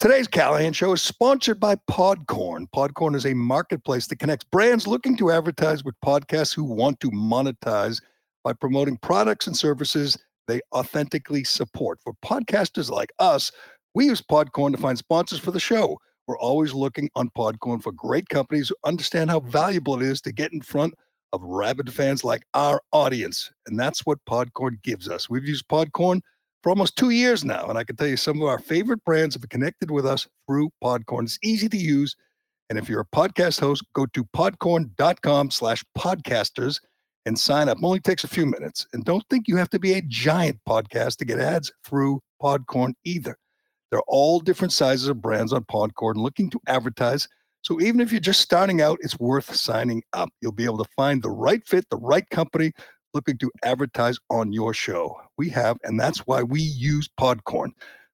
Today's Callahan Show is sponsored by Podcorn. Podcorn is a marketplace that connects brands looking to advertise with podcasts who want to monetize by promoting products and services they authentically support. For podcasters like us, we use Podcorn to find sponsors for the show. We're always looking on Podcorn for great companies who understand how valuable it is to get in front of rabid fans like our audience. And that's what Podcorn gives us. We've used Podcorn for almost two years now. And I can tell you some of our favorite brands have connected with us through Podcorn. It's easy to use. And if you're a podcast host, go to podcorn.com slash podcasters and sign up. It only takes a few minutes. And don't think you have to be a giant podcast to get ads through Podcorn either. There are all different sizes of brands on Podcorn looking to advertise. So even if you're just starting out, it's worth signing up. You'll be able to find the right fit, the right company looking to advertise on your show. We have, and that's why we use Podcorn.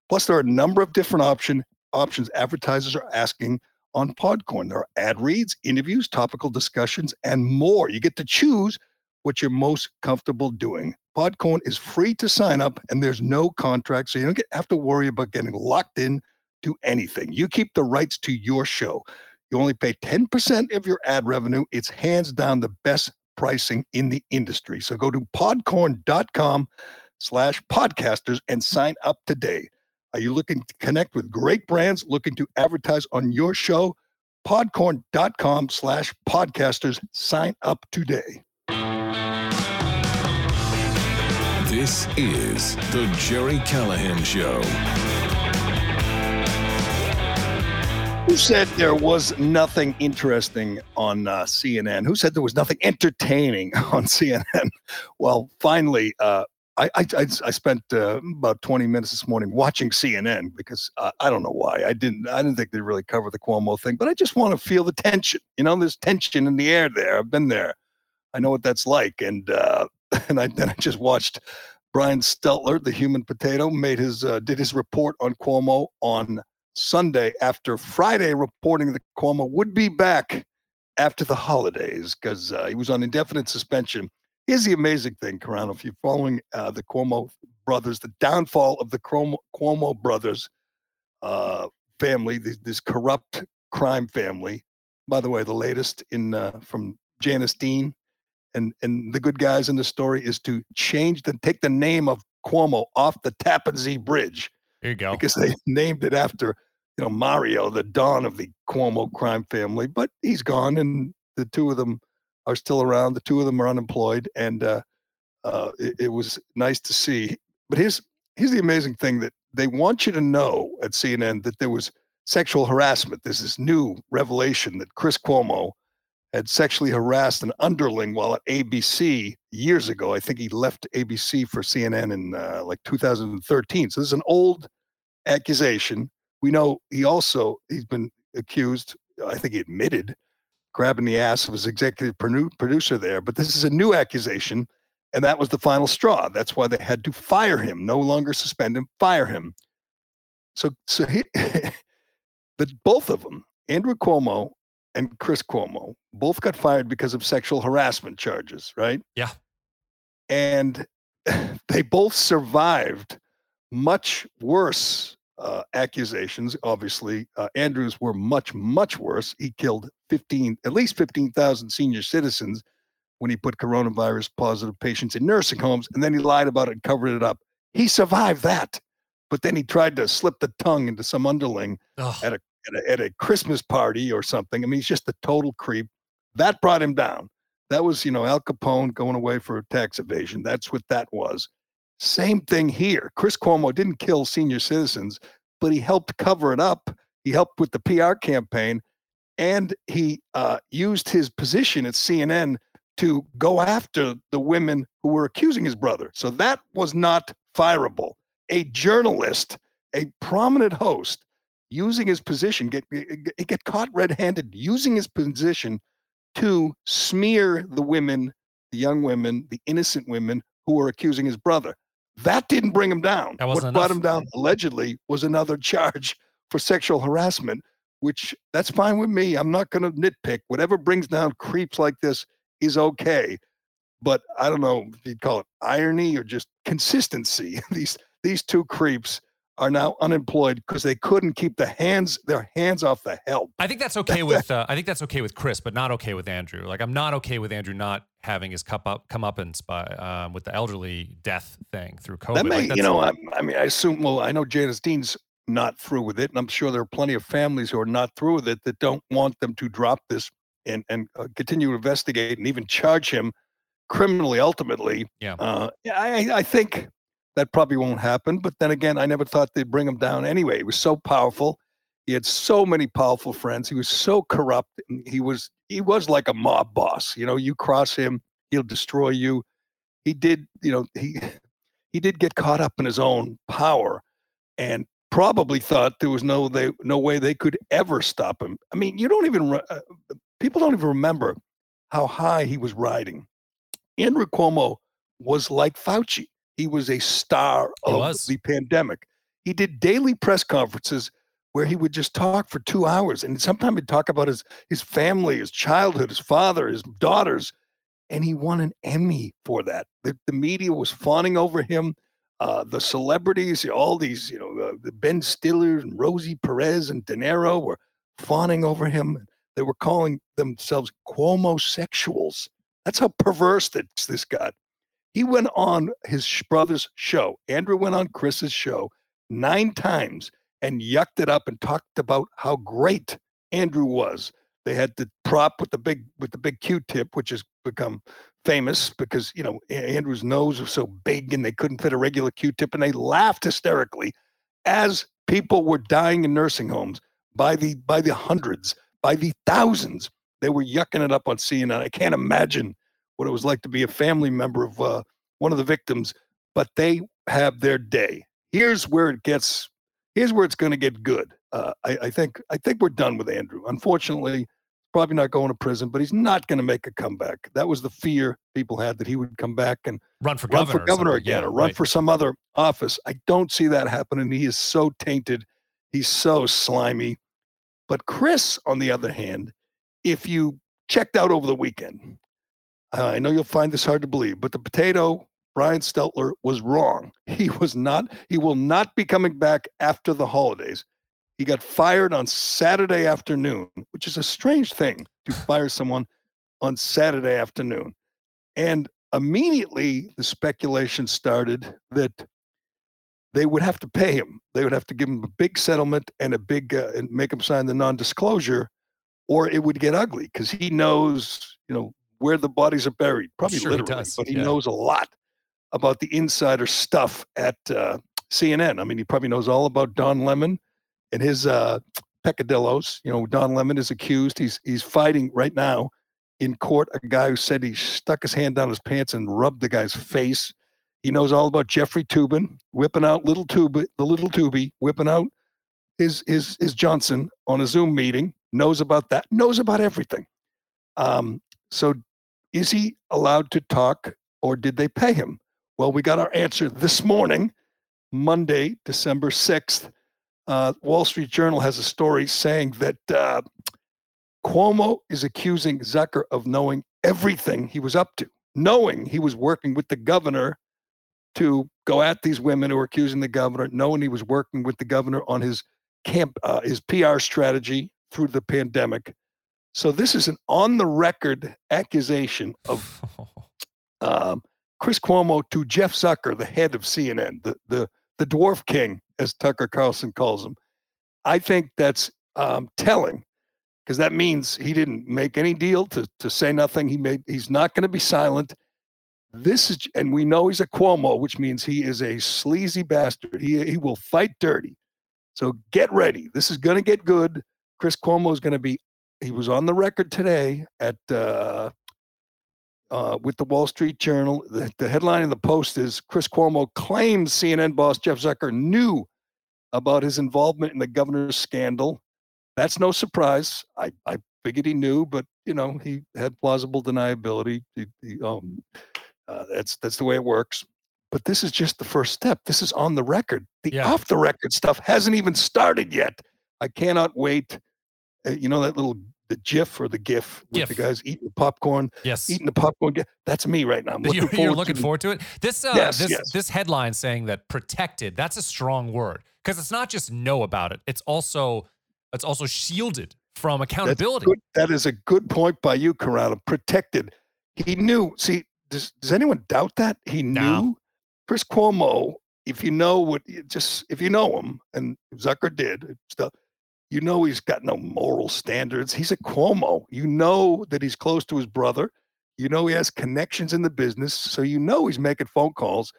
Plus, there are a number of different option options advertisers are asking on Podcorn. There are ad reads, interviews, topical discussions, and more. You get to choose what you're most comfortable doing. Podcorn is free to sign up, and there's no contract, so you don't get, have to worry about getting locked in to anything. You keep the rights to your show. You only pay 10% of your ad revenue. It's hands down the best pricing in the industry. So go to podcorn.com slash podcasters and sign up today. Are you looking to connect with great brands looking to advertise on your show? Podcorn.com slash podcasters. Sign up today. This is the Jerry Callahan Show. Who said there was nothing interesting on uh, CNN? Who said there was nothing entertaining on CNN? Well, finally, uh, I, I, I spent uh, about 20 minutes this morning watching CNN because uh, I don't know why I didn't I didn't think they really cover the Cuomo thing, but I just want to feel the tension. You know, there's tension in the air there. I've been there. I know what that's like, and uh, and I then I just watched Brian Stelter, the human potato, made his uh, did his report on Cuomo on Sunday after Friday reporting that Cuomo would be back after the holidays because uh, he was on indefinite suspension. Here's the amazing thing, Carano. If you're following uh, the Cuomo brothers, the downfall of the Cuomo, Cuomo brothers uh, family, this, this, corrupt crime family. By the way, the latest in uh, from Janice Dean and and the good guys in the story is to change the take the name of Cuomo off the Tappan Zee Bridge. There you go. Because they named it after you know, Mario, the don of the Cuomo crime family, but he's gone, and the two of them are still around. The two of them are unemployed, and uh, uh, it, it, was nice to see. But here's here's the amazing thing that they want you to know at CNN that there was sexual harassment. There's this new revelation that Chris Cuomo had sexually harassed an underling while at ABC years ago. I think he left ABC for CNN in uh, like 2013. So this is an old accusation we know he also he's been accused. I think he admitted grabbing the ass of his executive producer there. But this is a new accusation, and that was the final straw. That's why they had to fire him, no longer suspend him, fire him. So, so he, but both of them, Andrew Cuomo and Chris Cuomo, both got fired because of sexual harassment charges, right? Yeah. And they both survived much worse uh, accusations. Obviously, uh, Andrews were much, much worse. He killed 15, at least 15,000 senior citizens when he put coronavirus positive patients in nursing homes, and then he lied about it and covered it up. He survived that, but then he tried to slip the tongue into some underling at a, at a at a Christmas party or something. I mean, he's just a total creep. That brought him down. That was, you know, Al Capone going away for tax evasion. That's what that was. Same thing here. Chris Cuomo didn't kill senior citizens, but he helped cover it up. He helped with the PR campaign, and he uh, used his position at CNN to go after the women who were accusing his brother. So that was not fireable. A journalist, a prominent host, using his position, get eh, eh, get, get caught red-handed, using his position to smear the women, the young women, the innocent women who were accusing his brother. That didn't bring him down. What wasn't brought enough. him down allegedly was another charge for sexual harassment, which that's fine with me. I'm not going to nitpick. Whatever brings down creeps like this is okay. But I don't know if you'd call it irony or just consistency. these these two creeps are now unemployed because they couldn't keep the hands their hands off the help. I think that's okay with uh, I think that's okay with Chris, but not okay with Andrew. Like I'm not okay with Andrew not having his cup up come up and by um, with the elderly death thing through COVID. That may, Like, you know, I, I mean, I assume. Well, I know Janice Dean's not through with it, and I'm sure there are plenty of families who are not through with it that don't want them to drop this and and uh, continue to investigate and even charge him criminally. Ultimately, Yeah. Uh, yeah, I I think that probably won't happen. But then again, I never thought they'd bring him down anyway. He was so powerful. He had so many powerful friends. He was so corrupt. He was he was like a mob boss. You know, you cross him, he'll destroy you. He did, you know, he he did get caught up in his own power and probably thought there was no they no way they could ever stop him. I mean, you don't even uh, people don't even remember how high he was riding. Andrew Cuomo was like Fauci. He was a star He of was. the pandemic. He did daily press conferences where he would just talk for two hours, and sometimes he'd talk about his his family, his childhood, his father, his daughters, and he won an Emmy for that. The, the media was fawning over him. Uh, the celebrities, all these, you know, uh, Ben Stiller and Rosie Perez and De Niro were fawning over him. They were calling themselves Cuomo-sexuals. That's how perverse that this got. He went on his brother's show. Andrew went on Chris's show nine times and yucked it up and talked about how great Andrew was. They had the prop with the big with the big Q-tip, which has become famous because you know Andrew's nose was so big and they couldn't fit a regular Q-tip, and they laughed hysterically as people were dying in nursing homes by the by the hundreds, by the thousands. They were yucking it up on CNN. I can't imagine what it was like to be a family member of uh, one of the victims, but they have their day. Here's where it gets. Here's where it's going to get good. Uh, I, I think. I think we're done with Andrew. Unfortunately, probably not going to prison, but he's not going to make a comeback. That was the fear people had that he would come back and run for run governor, for governor something. again Yeah, or run right. for some other office. I don't see that happening. He is so tainted. He's so slimy. But Chris, on the other hand, if you checked out over the weekend, I know you'll find this hard to believe, but the potato, Brian Stelter, was wrong. He was not, he will not be coming back after the holidays. He got fired on Saturday afternoon, which is a strange thing to fire someone on Saturday afternoon. And immediately the speculation started that they would have to pay him. They would have to give him a big settlement and a big uh, and make him sign the non-disclosure, or it would get ugly because he knows, you know, where the bodies are buried. Probably sure he literally, does, but he yeah. knows a lot about the insider stuff at uh, CNN. I mean, he probably knows all about Don Lemon and his uh, peccadillos. You know, Don Lemon is accused. He's he's fighting right now in court a guy who said he stuck his hand down his pants and rubbed the guy's face. He knows all about Jeffrey Toobin whipping out little Tube, the little Tubby, whipping out his his his Johnson on a Zoom meeting. Knows about that. Knows about everything. Um, so, is he allowed to talk, or did they pay him? Well, we got our answer this morning, Monday, December sixth. Uh, Wall Street Journal has a story saying that uh, Cuomo is accusing Zucker of knowing everything he was up to, knowing he was working with the governor to go at these women who are accusing the governor, knowing he was working with the governor on his camp, uh, his PR strategy through the pandemic. So this is an on-the-record accusation of um, Chris Cuomo to Jeff Zucker, the head of CNN, the the the dwarf king, as Tucker Carlson calls him. I think that's um, telling because that means he didn't make any deal to to say nothing. He made he's not going to be silent. This is and we know he's a Cuomo, which means he is a sleazy bastard. He he will fight dirty. So get ready. This is going to get good. Chris Cuomo is going to be. He was on the record today at uh, uh, with the Wall Street Journal. The, the headline in the Post is Chris Cuomo claims CNN boss Jeff Zucker knew about his involvement in the governor's scandal. That's no surprise. I, I figured he knew, but you know he had plausible deniability. He, he, um, uh, that's that's the way it works. But this is just the first step. This is on the record. The Yeah. off the record stuff hasn't even started yet. I cannot wait. Uh, you know that little the GIF or the GIF with the guys eating the popcorn, Yes. eating the popcorn. That's me right now. I'm looking You're, forward you're looking to forward to it. This uh, Yes, this yes. this headline saying that protected. That's a strong word because it's not just know about it. It's also it's also shielded from accountability. That is a good point by you, Corrado. Protected. He knew. See, does, does anyone doubt that? He No. knew. Chris Cuomo, if you know what, you just if you know him, and Zucker did, stuff, you know he's got no moral standards. He's a Cuomo. You know that he's close to his brother. You know he has connections in the business, so you know he's making phone calls,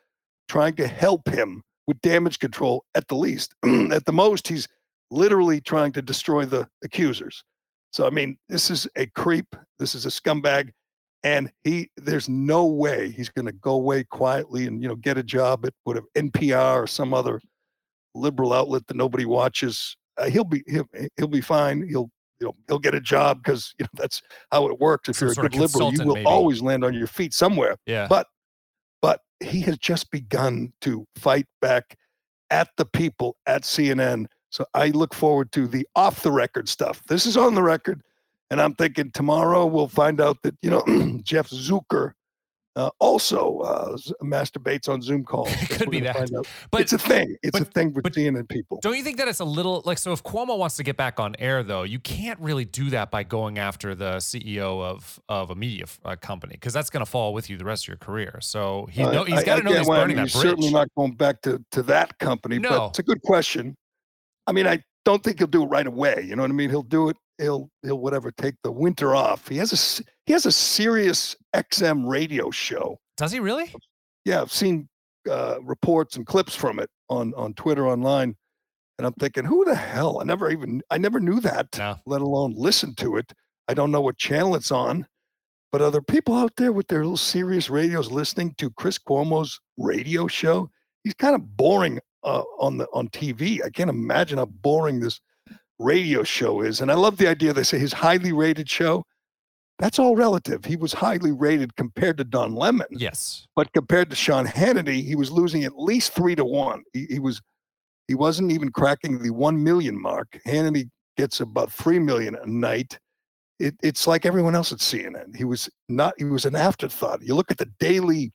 trying to help him with damage control at the least. at the most, he's literally trying to destroy the accusers. So I mean, this is a creep. This is a scumbag, and he there's no way he's going to go away quietly and you know get a job at whatever NPR or some other liberal outlet that nobody watches. Uh, he'll be he'll, he'll be fine. He'll you know he'll get a job because you know that's how it works. If Some you're a good liberal, you will maybe. always land on your feet somewhere yeah. but but he has just begun to fight back at the people at CNN. So I look forward to the off the record stuff. This is on the record, and I'm thinking tomorrow we'll find out that you know Jeff Zucker uh, also uh, masturbates on Zoom calls. It could be that. but it's a thing. It's a but- thing with but CNN people. Don't you think that it's a little like so? If Cuomo wants to get back on air, though, you can't really do that by going after the CEO of of a media uh, company because that's going to fall with you the rest of your career. So he Uh, know, he's I- got to know he's. I burning mean, that he's bridge. certainly not going back to to that company. No. But it's a good question. I mean, I don't think he'll do it right away. You know what I mean? He'll do it. He'll he'll whatever take the winter off. He has a he has a Sirius XM radio show. Does he really? Yeah, I've seen uh, reports and clips from it on on Twitter online, and I'm thinking, who the hell? I never even I never knew that. No. Let alone listen to it. I don't know what channel it's on. But are there people out there with their little Sirius radios listening to Chris Cuomo's radio show? He's kind of boring uh, on the on TV. I can't imagine how boring this radio show is. And I love the idea they say his highly rated show. That's all relative. He was highly rated compared to Don Lemon, Yes. but compared to Sean Hannity, he was losing at least three to one. He, he was he wasn't even cracking the one million mark. Hannity gets about three million a night. It, it's like everyone else at CNN. He was not. He was an afterthought. You look at the daily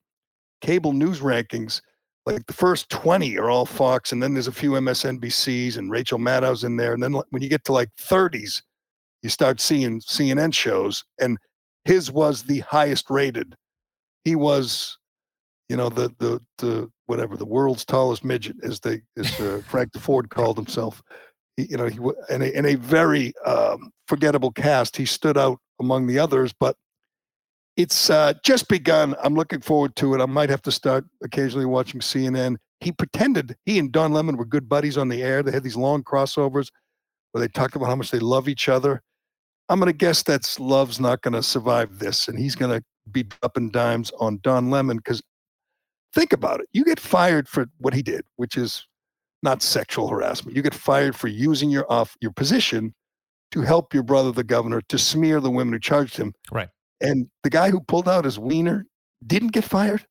cable news rankings. Like the first twenty are all Fox, and then there's a few MSNBCs and Rachel Maddow's in there. And then when you get to like 30s, you start seeing CNN shows, and his was the highest rated. He was, you know, the the the whatever the world's tallest midget, as they as uh, Frank Ford called himself. He, you know, he in a, in a very um, forgettable cast. He stood out among the others, but it's uh, just begun. I'm looking forward to it. I might have to start occasionally watching CNN. He pretended he and Don Lemon were good buddies on the air. They had these long crossovers where they talked about how much they love each other. I'm going to guess that's love's not going to survive this, and he's going to be up in dimes on Don Lemon because think about it. You get fired for what he did, which is not sexual harassment. You get fired for using your off your position to help your brother, the governor, to smear the women who charged him. Right. And the guy who pulled out his wiener didn't get fired.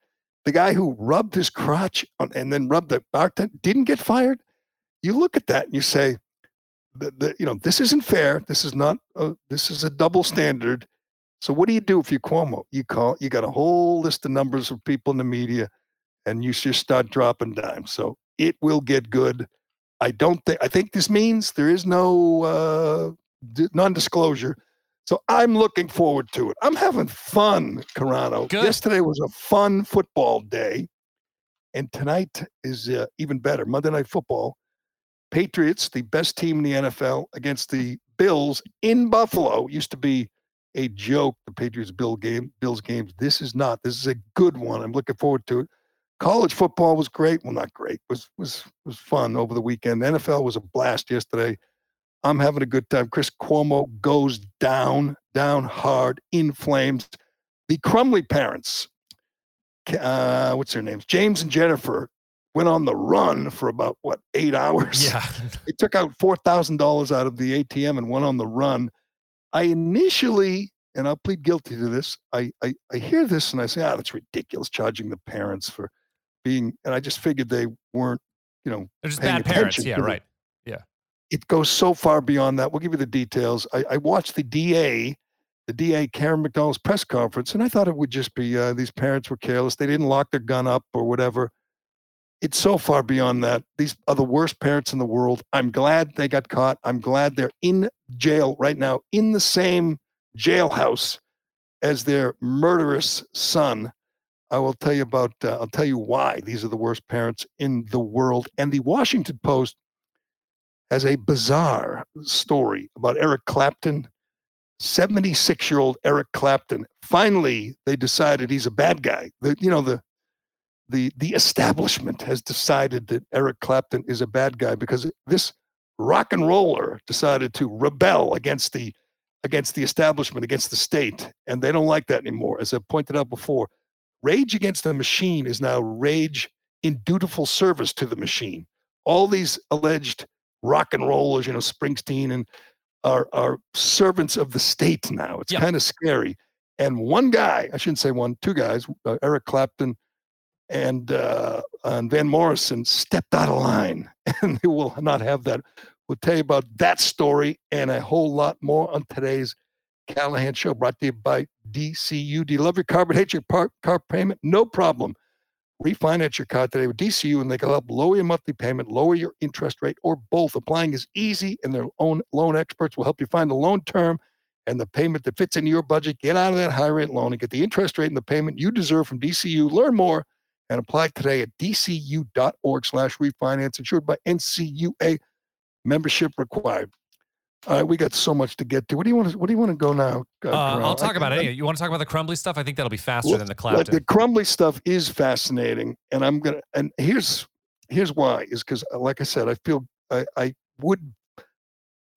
The guy who rubbed his crotch on, and then rubbed the bartender didn't get fired. You look at that and you say, the, the, you know, this isn't fair. This is not. A, this is a double standard. So what do you do if you Cuomo? You call. You got a whole list of numbers of people in the media, and you just start dropping dimes. So it will get good. I don't think. I think this means there is no uh, non-disclosure. So I'm looking forward to it. I'm having fun, Carano. Good. Yesterday was a fun football day, and tonight is uh, even better. Monday Night Football. Patriots, the best team in the NFL, against the Bills in Buffalo. Used to be a joke. The Patriots Bill game, Bills games. This is not. This is a good one. I'm looking forward to it. College football was great. Well, not great. Was was was fun over the weekend. NFL was a blast yesterday. I'm having a good time. Chris Cuomo goes down, down hard, in flames. The Crumbley parents, uh, what's their names? James and Jennifer, went on the run for about what eight hours. Yeah. They took out four thousand dollars out of the ATM and went on the run. I initially, and I'll plead guilty to this. I I, I hear this and I say, ah, that's ridiculous, charging the parents for being. And I just figured they weren't, you know, They're just bad parents. Yeah, right. It goes so far beyond that. We'll give you the details. I, I watched the DA, the DA Karen McDonald's press conference, and I thought it would just be uh, these parents were careless. They didn't lock their gun up or whatever. It's so far beyond that. These are the worst parents in the world. I'm glad they got caught. I'm glad they're in jail right now, in the same jailhouse as their murderous son. I will tell you about, uh, I'll tell you why these are the worst parents in the world. And the Washington Post has a bizarre story about Eric Clapton. 76 year old Eric Clapton. Finally, they decided he's a bad guy. The, you know, the, the, the establishment has decided that Eric Clapton is a bad guy because this rock and roller decided to rebel against the against the establishment, against the state, and they don't like that anymore. As I pointed out before, rage against the machine is now rage in dutiful service to the machine. All these alleged rock and rollers, you know, Springsteen and are are servants of the state now. It's Yeah. kind of scary. And one guy, I shouldn't say one, two guys, uh, Eric Clapton and uh, and Van Morrison stepped out of line, and they will not have that. We'll tell you about that story and a whole lot more on today's Callahan Show, brought to you by DCU. Do you love your car but hate your par- car payment? No problem. Refinance your car today with DCU, and they can help lower your monthly payment, lower your interest rate, or both. Applying is easy, and their own loan experts will help you find the loan term and the payment that fits into your budget. Get out of that high rate loan and get the interest rate and the payment you deserve from DCU. Learn more and apply today at dcu.org slash refinance, insured by NCUA membership required. All right, we got so much to get to. What do you want to what do you want to go now? Uh, Carl? I'll talk I- about I- it. You want to talk about the Crumbley stuff? I think that'll be faster Well, than the Like, Clapton. the Crumbley stuff is fascinating, and I'm gonna. And here's here's why is because, like I said, I feel I, I would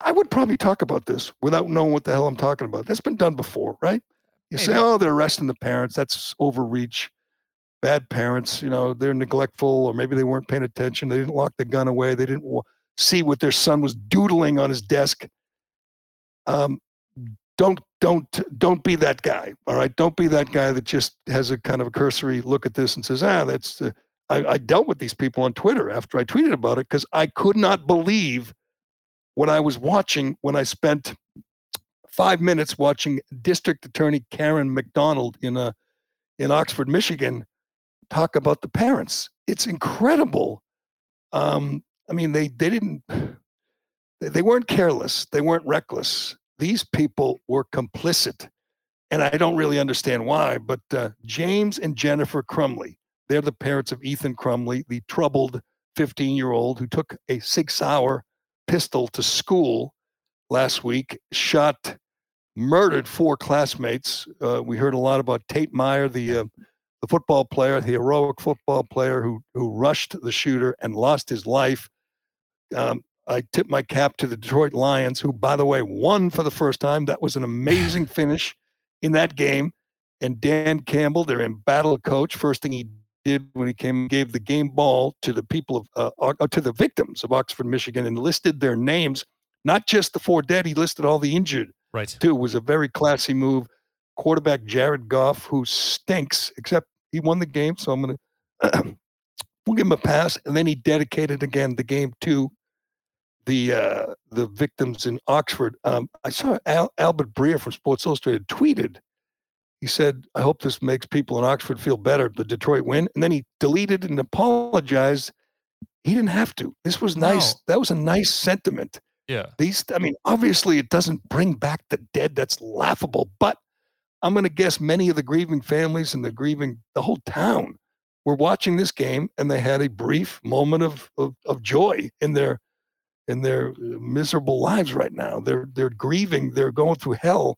I would probably talk about this without knowing what the hell I'm talking about. That's been done before, right? You say, oh, they're arresting the parents. That's overreach. Bad parents, you know, they're neglectful, or maybe they weren't paying attention. They didn't lock the gun away. They didn't see what their son was doodling on his desk. Um, don't don't don't be that guy. All right, don't be that guy that just has a kind of a cursory look at this and says, ah, that's. Uh, I, I dealt with these people on Twitter after I tweeted about it because I could not believe what I was watching when I spent five minutes watching District Attorney Karen McDonald in a in Oxford, Michigan, talk about the parents. It's incredible. Um, I mean, they they didn't they, weren't careless. They weren't reckless. These people were complicit, and I don't really understand why. But uh, James and Jennifer Crumbley, they're the parents of Ethan Crumbley, the troubled 15 year old who took a Sig Sauer pistol to school last week, shot, murdered four classmates. Uh, we heard a lot about Tate Myre, the uh, the football player, the heroic football player who who rushed the shooter and lost his life. Um, I tip my cap to the Detroit Lions, who, by the way, won for the first time. That was an amazing finish in that game. And Dan Campbell, their embattled coach, first thing he did when he came gave the game ball to the people of uh, uh, to the victims of Oxford, Michigan, and listed their names, not just the four dead. He listed all the injured right. too. It was a very classy move. Quarterback Jared Goff, who stinks, except he won the game, so I'm gonna we'll give him a pass. And then he dedicated again the game to the uh, the victims in Oxford. Um, I saw Al- Albert Breer from Sports Illustrated tweeted. He said, "I hope this makes people in Oxford feel better." The Detroit win, and then he deleted and apologized. He didn't have to. This was nice. No. That was a nice sentiment Yeah. these i mean obviously it doesn't bring back the dead that's laughable but i'm going to guess many of the grieving families and the grieving the whole town were watching this game and they had a brief moment of of, of joy in their in their uh, miserable lives right now they're they're grieving they're going through hell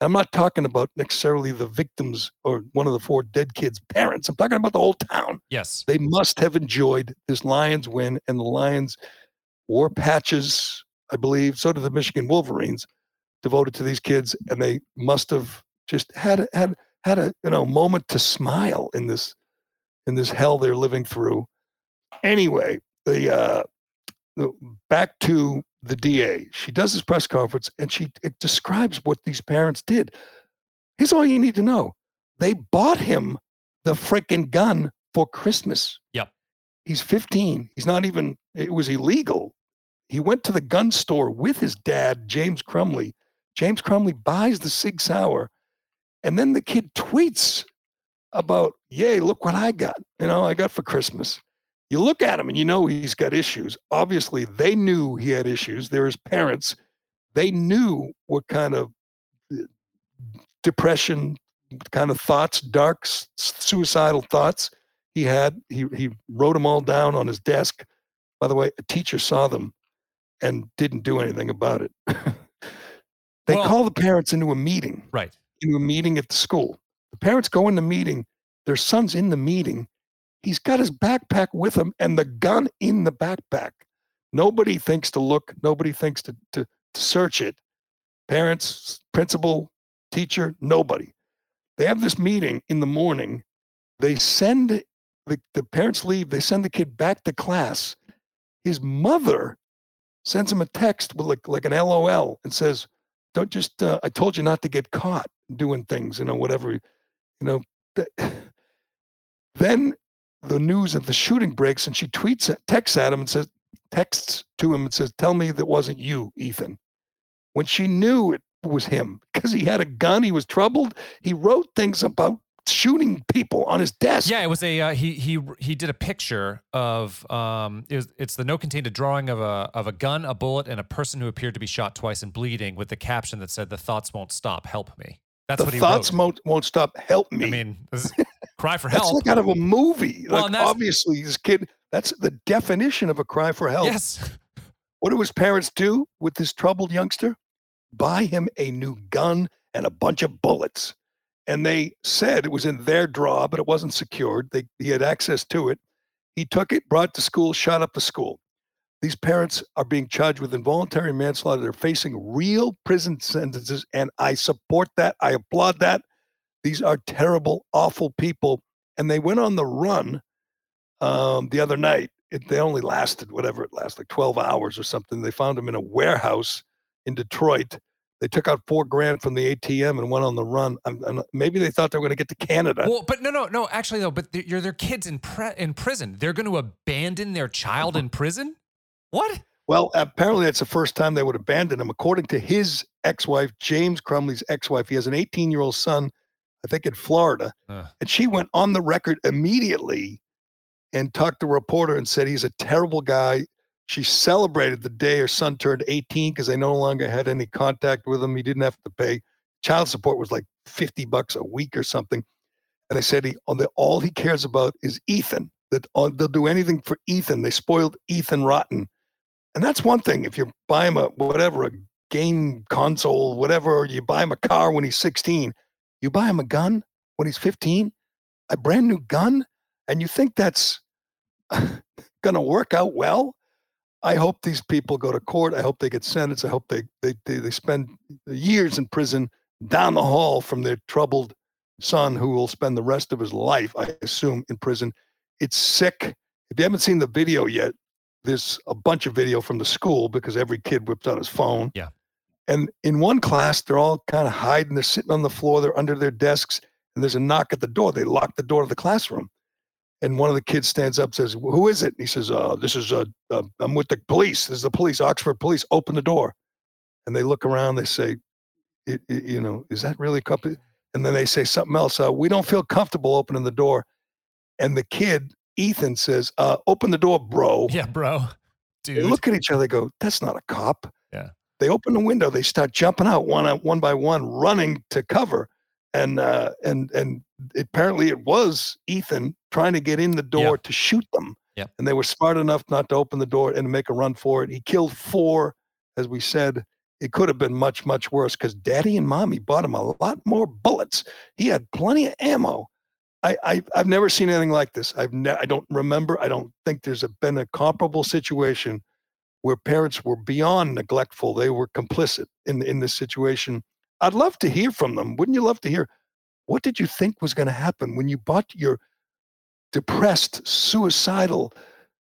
i'm not talking about necessarily the victims or one of the four dead kids parents i'm talking about the whole town Yes. they must have enjoyed this Lions win, and the Lions wore patches, I believe. So did the Michigan Wolverines, devoted to these kids, and they must have just had a- had had a you know moment to smile in this in this hell they're living through. Anyway, the uh, the, back to the DA. She does this press conference and she it describes what these parents did. Here's all you need to know: they bought him the freaking gun for Christmas. Yep. He's 15. He's not even. It was illegal. He went to the gun store with his dad, James Crumbley. James Crumbley buys the Sig Sauer, and then the kid tweets about, "Yay, look what I got! You know, I got for Christmas." You look at him and you know he's got issues. Obviously, they knew he had issues. They're his parents. They knew what kind of uh, depression, kind of thoughts, dark, suicidal thoughts he had. He he wrote them all down on his desk. By the way, a teacher saw them and didn't do anything about it. they Well- call the parents into a meeting Right. into a meeting at the school. The parents go in the meeting, their son's in the meeting. He's got his backpack with him and the gun in the backpack. Nobody thinks to look, nobody thinks to, to, to search it. Parents, principal, teacher, nobody. They have this meeting in the morning. They send the, the parents leave, they send the kid back to class. His mother sends him a text with like, like an LOL and says, don't just uh, i told you not to get caught doing things you know whatever you know th- then the news of the shooting breaks and she tweets at, texts at him and says texts to him and says tell me that wasn't you ethan when she knew it was him because he had a gun he was troubled he wrote things about shooting people on his desk Yeah, it was a uh, he he he did a picture of um it was, it's the note contained a drawing of a of a gun, a bullet, and a person who appeared to be shot twice and bleeding, with the caption that said, "The thoughts won't stop. Help me." That's the what he thoughts wrote. won't, won't stop help me I mean, this cry for help. that's like out of a movie Well, like obviously this kid that's the definition of a cry for help yes. What do his parents do with this troubled youngster? Buy him a new gun and a bunch of bullets. And they said it was in their draw, but it wasn't secured. They, he had access to it. He took it, brought it to school, shot up the school. These parents are being charged with involuntary manslaughter. They're facing real prison sentences, and I support that. I applaud that. These are terrible, awful people. And they went on the run um, the other night. It, they only lasted whatever it lasted, like 12 hours or something. They found them in a warehouse in Detroit. They took out four grand from the ATM and went on the run. I'm, I'm, maybe they thought they were going to get to Canada. Well, but no, no, no. Actually, though, but they're, you're their kids in pre- in prison. They're going to abandon their child in prison. What? Well, apparently that's the first time they would abandon him. According to his ex-wife, James Crumbley's ex-wife, he has an 18-year-old son, I think in Florida, Ugh. and she went on the record immediately and talked to a reporter and said he's a terrible guy. She celebrated the day her son turned 18 because they no longer had any contact with him. He didn't have to pay child support was like 50 bucks a week or something. And they said he all, the, all he cares about is Ethan. That uh, they'll do anything for Ethan. They spoiled Ethan rotten. And that's one thing. If you buy him a whatever, a game console, whatever, you buy him a car when he's 16, you buy him a gun when he's 15, a brand new gun, and you think that's going to work out well. I hope these people go to court. I hope they get sentenced. I hope they they they, they spend years in prison down the hall from their troubled son, who will spend the rest of his life, I assume, in prison. It's sick. If you haven't seen the video yet, there's a bunch of video from the school because every kid whips out his phone. Yeah. And in one class, they're all kind of hiding. They're sitting on the floor. They're under their desks, and there's a knock at the door. They lock the door to the classroom. And one of the kids stands up, says, "Who is it?" And he says, uh, "This is uh, uh, I'm with the police. This is the police, Oxford police. Open the door." And they look around. They say, it, it- "You know, is that really a company?" And then they say something else. Uh, we don't feel comfortable opening the door. And the kid, Ethan, says, uh, "Open the door, bro." Yeah, bro. They Dude. look at each other. They go, "That's not a cop." They open the window. They start jumping out one one by one, running to cover, and uh, and and apparently it was Ethan trying to get in the door Yeah. to shoot them. Yep. And they were smart enough not to open the door and make a run for it. He killed four, as we said. It could have been much much worse because Daddy and Mommy bought him a lot more bullets. He had plenty of ammo. I, I I've never seen anything like this. I've ne- I don't remember. I don't think there's a, been a comparable situation where parents were beyond neglectful. They were complicit in in this situation. I'd love to hear from them. Wouldn't you love to hear? What did you think was going to happen when you bought your depressed, suicidal,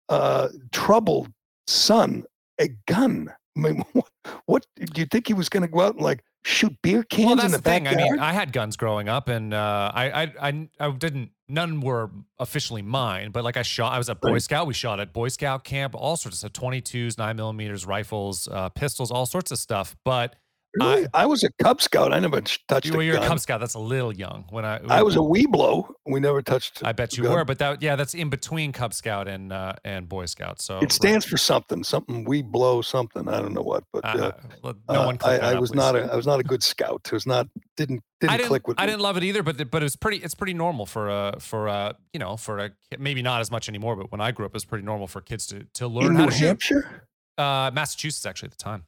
uh, troubled son a gun. I mean, what, what do you think he was going to go out and like shoot beer cans well, that's in the, the thing. backyard? I mean, I had guns growing up, and uh, I, I, I, I didn't. None were officially mine, but like I shot. I was a Boy Scout. We shot at Boy Scout camp, all sorts of stuff: twenty twos, nine millimeters, rifles, uh, pistols, all sorts of stuff. But Really? I, was a Cub Scout. I never touched you, a you're a. Cub Scout. That's a little young. When I, I was a Webelo. We never touched. I bet you gun. were, but that, yeah, that's in between Cub Scout and uh, and Boy Scout. So It stands for something. Something we blow something. I don't know what, but Uh, uh, no uh, one. I, I up, was please. not a. I was not a good scout. It was not. Didn't didn't, I didn't, click with I me. didn't love it either, but but it was pretty. It's pretty normal for a for a you know for a maybe not as much anymore, but when I grew up, it was pretty normal for kids to to learn In how New to shoot. Hampshire, Uh, Massachusetts actually at the time.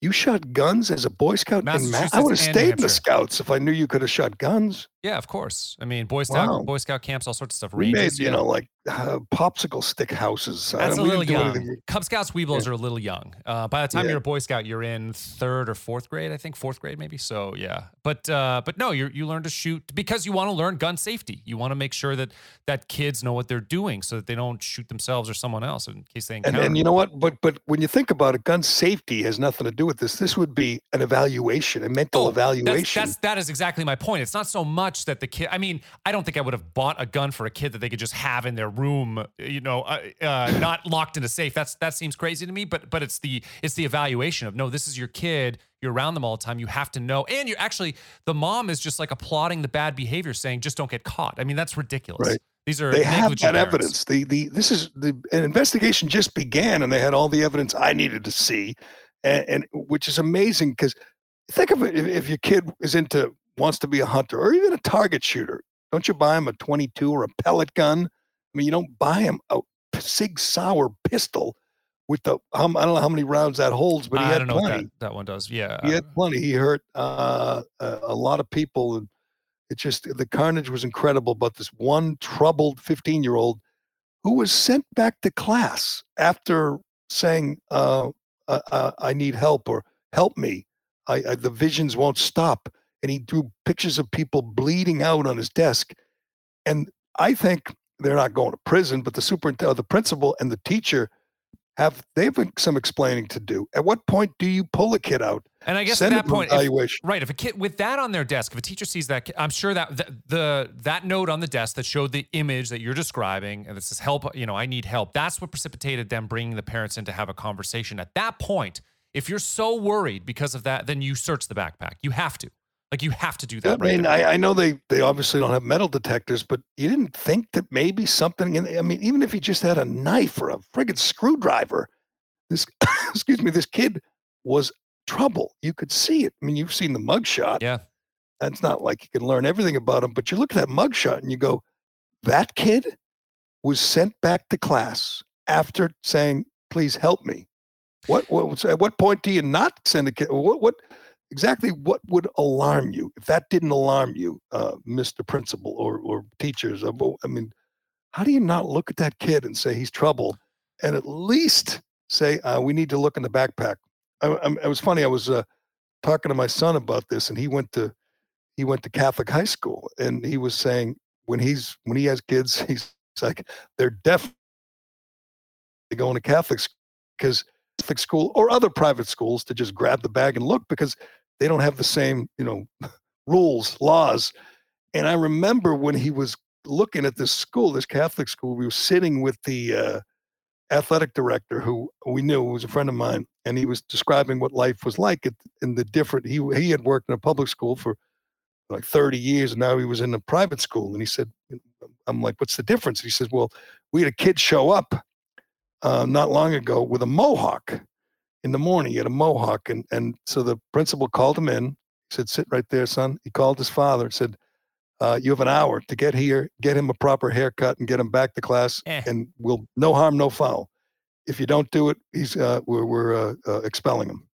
You shot guns as a Boy Scout. In Ma- I would have stayed in the Scouts if I knew you could have shot guns. Yeah, of course. I mean, Boy Scout Wow. Boy Scout camps, all sorts of stuff. We made you yeah. know like uh, popsicle stick houses. That's a little young. anything- Cub Scouts, Webelos are a little young. Uh, by the time Yeah. you're a Boy Scout, you're in third or fourth grade, I think, fourth grade maybe. So yeah, but uh, but no, you you learn to shoot because you want to learn gun safety. You want to make sure that that kids know what they're doing so that they don't shoot themselves or someone else in case they And, encounter. and you know what? But but when you think about it, gun safety has nothing to do with this. This would be an evaluation, a mental Oh, That's, evaluation. that's that is exactly my point. It's not so much that the kid. I mean, I don't think I would have bought a gun for a kid that they could just have in their room. You know, uh, uh, not locked in a safe. That's that seems crazy to me. But but it's the it's the evaluation of no, this is your kid. You're around them all the time. You have to know. And you're actually the mom is just like applauding the bad behavior, saying just don't get caught. I mean, that's ridiculous. Right. These are they have that evidence. The the this is the an investigation just began, and they had all the evidence I needed to see, and, and which is amazing because think of it if, if your kid is into wants to be a hunter or even a target shooter, don't you buy him a 22 or a pellet gun? I mean, you don't buy him a Sig Sauer pistol with the um, I don't know how many rounds that holds, but he I had don't know plenty. that, that one does. Yeah. He had plenty. He hurt uh, a, a lot of people, and it just the carnage was incredible. But this one troubled 15 year old who was sent back to class after saying, uh, uh, uh, "I need help" or "Help me," I, I, the visions won't stop, and he drew pictures of people bleeding out on his desk. And I think they're not going to prison, but the superintendent, uh, the principal, and the teacher have they have some explaining to do. At what point do you pull a kid out? and I guess at that point, if. Right. If a kid with that on their desk, if a teacher sees that, I'm sure that the, the that note on the desk that showed the image that you're describing and it says help, you know, I need help. That's what precipitated them bringing the parents in to have a conversation. At that point, if you're so worried because of that, then you search the backpack. You have to, like, you have to do I that. right mean. I, I know they they obviously don't have metal detectors, but you didn't think that maybe something in I mean, even if he just had a knife or a friggin' screwdriver, this excuse me, this kid was trouble. You could see it. I mean, you've seen the mugshot. yeah. That's not like you can learn everything about him, but you look at that mugshot and you go, that kid was sent back to class after saying, please help me. What, what at what point do you not send a kid? What, what exactly what would alarm you if that didn't alarm you, uh, Mr. Principal or, or teachers? I mean, how do you not look at that kid and say he's trouble and at least say, uh, we need to look in the backpack? I, I, it was funny. I was uh, talking to my son about this and he went to, he went to Catholic high school and he was saying when he's, when he has kids, he's like, they're definitely going to Catholic school because Catholic school or other private schools to just grab the bag and look because they don't have the same, you know, rules, laws. And I remember when he was looking at this school, this Catholic school, we were sitting with the uh, athletic director who we knew was a friend of mine, and he was describing what life was like in the different. He he had worked in a public school for like 30 years, and now he was in a private school. And he said, "I'm like, what's the difference?" He says, "Well, we had a kid show up uh, not long ago with a mohawk in the morning. He had a mohawk, and and so the principal called him in. He said, "Sit right there, son." He called his father and said, uh, "You have an hour to get here, get him a proper haircut, and get him back to class, Eh. and we'll no harm, no foul. If you don't do it, he's uh, we're we're uh, uh, expelling him."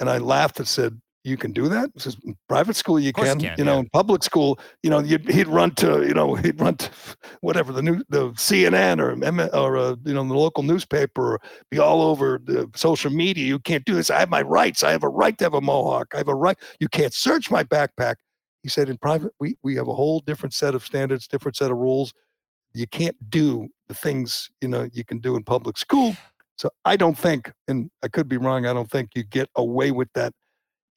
And I laughed and said, "You can do that?" Says, "In private school, you course you can. can, You know, yeah. in public school, you know, you'd, he'd run to, you know, he'd run to whatever the new the CNN or M- or uh, you know the local newspaper or be all over the social media. You can't do this. I have my rights. I have a right to have a mohawk. I have a right. You can't search my backpack. He said in private, we we have a whole different set of standards, different set of rules. you can't do the things you know you can do in public school. So I don't think, and I could be wrong. I don't think you get away with that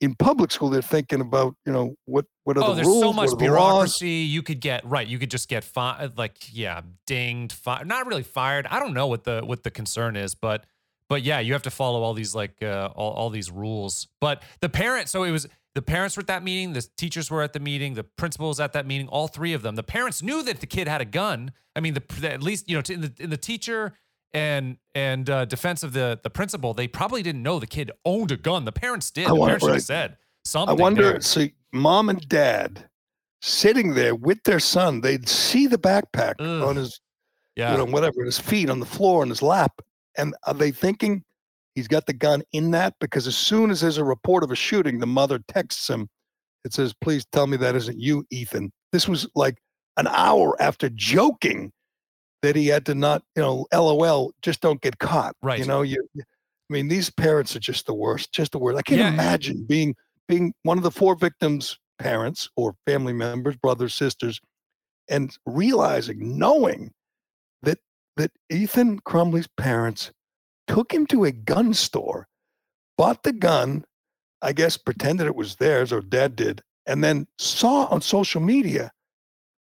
in public school. They're thinking about you know what what are Oh, the there's rules, so much bureaucracy. You could get right. You could just get fired. Like yeah, dinged. Fi- not really fired. I don't know what the what the concern is, but but yeah, you have to follow all these like uh, all all these rules. But the parents. So it was the parents were at that meeting. The teachers were at the meeting. The principal was at that meeting. All three of them. The parents knew that the kid had a gun. I mean, the, the at least you know in the in the teacher and and uh, defense of the the principal, they probably didn't know the kid owned a gun. The parents did. I The wonder- parents right. said I wonder. there. See, mom and dad sitting there with their son. They'd see the backpack Ugh. on his Yeah. you know, whatever, his feet on the floor in his lap. And are they thinking he's got the gun in that? Because as soon as there's a report of a shooting, the mother texts him. It says, please tell me that isn't you, Ethan. This was like an hour after joking that he had to not, you know, LOL, just don't get caught. Right. You know, you I mean, these parents are just the worst, just the worst. I can't Yeah. imagine being being one of the four victims' parents or family members, brothers, sisters, and realizing, knowing that that Ethan Crumbley's parents took him to a gun store, bought the gun, I guess pretended it was theirs or dad did, and then saw on social media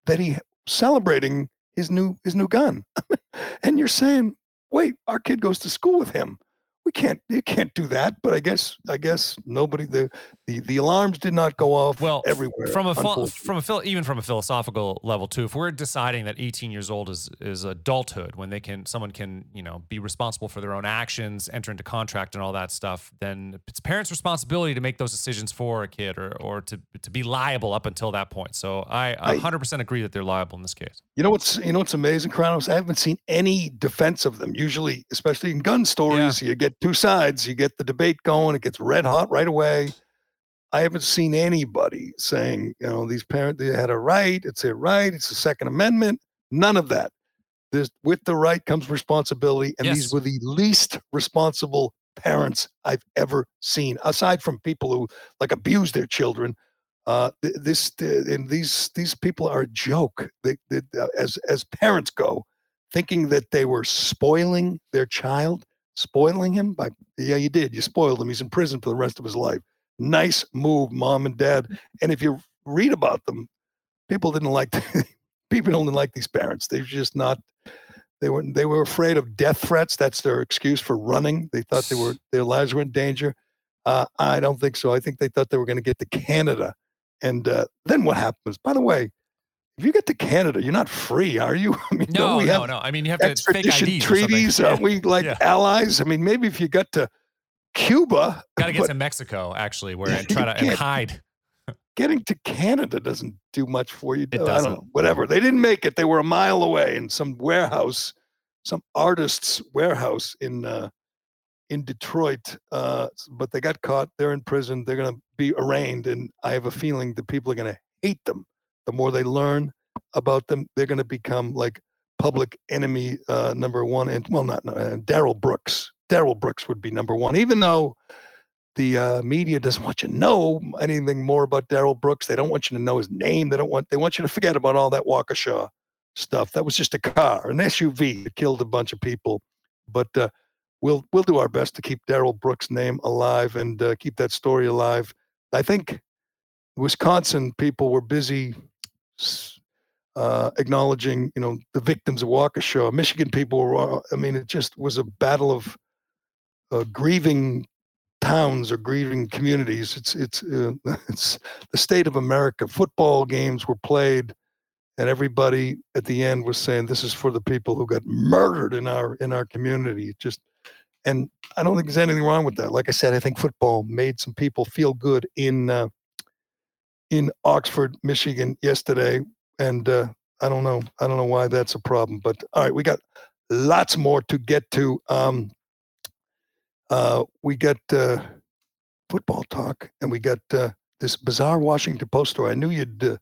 that he celebrating his new his new gun. and you're saying, wait, our kid goes to school with him. We can't you can't do that. But I guess I guess nobody the the, the alarms did not go off well everywhere. from a from a even from a philosophical level too if we're deciding that 18 years old is is adulthood when they can someone can you know be responsible for their own actions enter into contract and all that stuff then it's parents responsibility to make those decisions for a kid or or to to be liable up until that point so i, I I- 100% agree that they're liable in this case You know what's you know what's amazing, Kronos? I haven't seen any defense of them. Usually, especially in gun stories, you get two sides, you get the debate going, it gets red hot right away. I haven't seen anybody saying, you know, these parents they had a right, it's their right, it's the Second Amendment. None of that. There's with the right comes responsibility, and Yes. these were the least responsible parents I've ever seen, aside from people who like abuse their children uh, this and these these people are a joke. They, they, uh, as as parents go, thinking that they were spoiling their child, spoiling him by yeah, you did. You spoiled him. He's in prison for the rest of his life. Nice move, mom and dad. And if you read about them, people didn't like people didn't like these parents. They're just not. They were they were afraid of death threats. That's their excuse for running. They thought they were their lives were in danger. Uh, I don't think so. I think they thought they were going to get to Canada and uh, then what happens? By the way, if you get to Canada, you're not free, are you? I mean, no we no no i mean you have to fake IDs or treaties? Aren't we like Yeah. allies? I mean, maybe if you got to Cuba, got to get to mexico actually where and try to and hide getting to Canada doesn't do much for you. It I don't doesn't. know. Whatever. They didn't make it. They were a mile away in some warehouse, some artist's warehouse in uh, in Detroit. Uh, but they got caught. They're in prison. They're going to be arraigned, and I have a feeling the people are going to hate them. The more they learn about them, they're going to become like public enemy uh, number one. And well, not uh, Darrell Brooks. Darrell Brooks would be number one, even though the uh, media doesn't want you to know anything more about Darrell Brooks. They don't want you to know his name. They don't want. They want you to forget about all that Waukesha stuff. That was just a car, an SUV that killed a bunch of people. But uh, we'll we'll do our best to keep Darrell Brooks' name alive and uh, keep that story alive. I think Wisconsin people were busy uh, acknowledging, you know, the victims of Waukesha. Michigan people were. I mean, it just was a battle of uh, grieving towns or grieving communities. It's it's uh, it's the state of America. Football games were played, and everybody at the end was saying, "This is for the people who got murdered in our in our community." It just and I don't think there's anything wrong with that. Like I said, I think football made some people feel good in uh, in Oxford, Michigan yesterday, and uh, I don't know. I don't know why that's a problem. But all right, we got lots more to get to. Um, uh, we got uh, football talk, and we got uh, this bizarre Washington Post story. I knew you'd. Uh,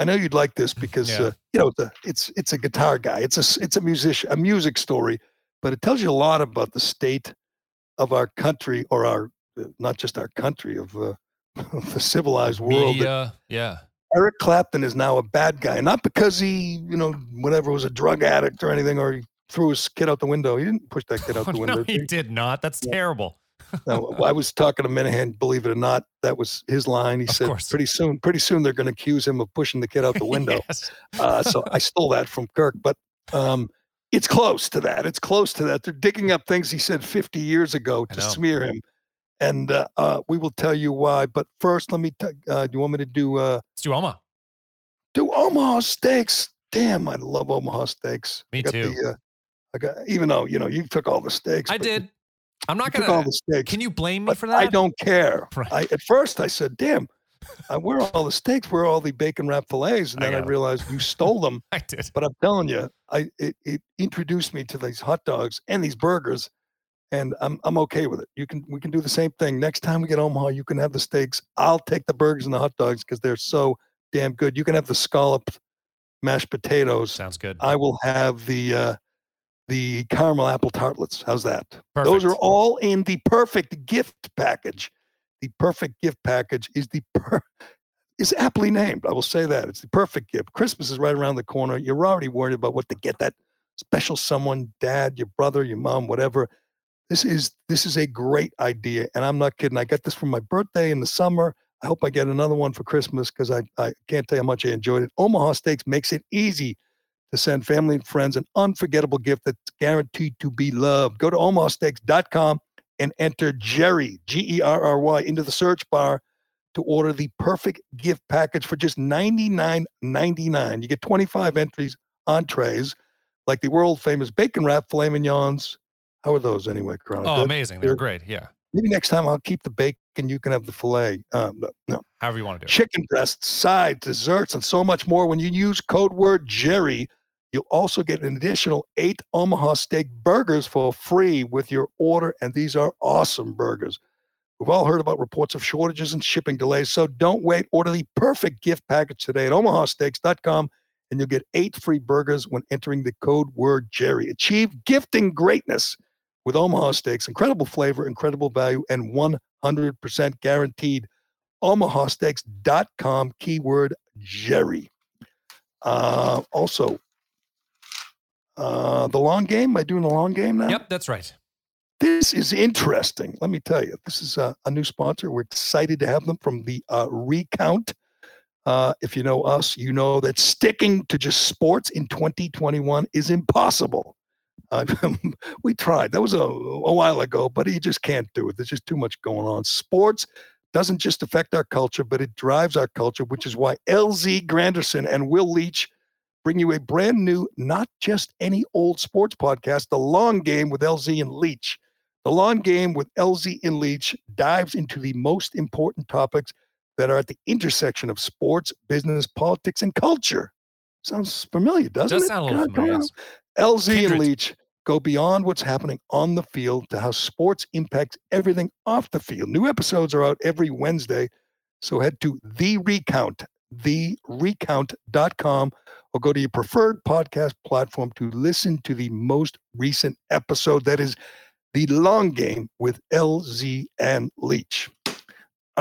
I know you'd like this because Yeah. uh, you know the, it's it's a guitar guy. It's a it's a musician, a music story, but it tells you a lot about the state of our country, or our not just our country of, uh, of the civilized world. media yeah Eric Clapton is now a bad guy, not because he, you know, whatever was a drug addict or anything, or he threw his kid out the window. He didn't push that kid out Oh, the window. no, he did not. That's terrible. No, I was talking to Minihane, believe it or not, that was his line. He Of said, course. pretty soon, pretty soon they're going to accuse him of pushing the kid out the window. Yes. uh, so I stole that from Kirk, but um, it's close to that. It's close to that. They're digging up things he said 50 years ago to smear him. And uh, uh, we will tell you why. But first, let me. T- uh, do you want me to do uh, Let's do Oma. do Omaha steaks? Damn, I love Omaha steaks. I Me too. The, uh, I got even though you know you took all the steaks. I did. I'm not took all gonna. the steaks. Can you blame me for that? I don't care. Right. I at first I said, "Damn, uh, where all the steaks? Where all the bacon wrapped fillets?" And then I, it. realized you stole them. I did. But I'm telling you, I it, it introduced me to these hot dogs and these burgers, and I'm I'm okay with it. You can we can do the same thing next time we get Omaha. You can have the steaks. I'll take the burgers and the hot dogs because they're so damn good. You can have the scalloped mashed potatoes. Sounds good. I will have the uh, the caramel apple tartlets. How's that? Perfect. Those are all in the perfect gift package. The perfect gift package is the per- is aptly named. I will say that it's the perfect gift. Christmas is right around the corner. You're already worried about what to get that special someone, dad, your brother, your mom, whatever. This is this is a great idea, and I'm not kidding. I got this for my birthday in the summer. I hope I get another one for Christmas because I, I can't tell you how much I enjoyed it. Omaha Steaks makes it easy to send family and friends an unforgettable gift that's guaranteed to be loved. Go to omahasteaks.com and enter Jerry, G E R R Y, into the search bar to order the perfect gift package for just $99.99. You get 25 entries, entrees, like the world famous bacon wrap filet mignons. How are those anyway, Corona? Oh, Good? amazing. They're great. Yeah. Maybe next time I'll keep the bacon. You can have the filet. Um, no, However you want to do it. chicken breasts, sides, desserts, and so much more. When you use code word Jerry, you'll also get an additional eight Omaha steak burgers for free with your order. And these are awesome burgers. We've all heard about reports of shortages and shipping delays. So don't wait. Order the perfect gift package today at omahasteaks.com and you'll get eight free burgers when entering the code word Jerry. Achieve gifting greatness with Omaha Steaks. Incredible flavor, incredible value, and 100% guaranteed. Omahasteaks.com keyword jerry. Uh also uh the long game? Am i doing the long game now? Yep, that's right. this is interesting. Let me tell you this is a, a new sponsor. We're excited to have them from the uh, recount. Uh, if you know us you know that sticking to just sports in 2021 is impossible we tried that was a, a while ago but you just can't do it there's just too much going on sports doesn't just affect our culture, but it drives our culture, which is why LZ Granderson and Will Leitch bring you a brand new, not just any old sports podcast, The Long Game with LZ and Leitch. The Long Game with LZ and Leitch dives into the most important topics that are at the intersection of sports, business, politics, and culture. Sounds familiar, doesn't Does it? sound a little God, familiar. LZ and Leitch go beyond what's happening on the field to how sports impacts everything off the field. New episodes are out every Wednesday. So head to the recount, therecount.com, or go to your preferred podcast platform to listen to the most recent episode. That is the long game with LZ and Leitch. All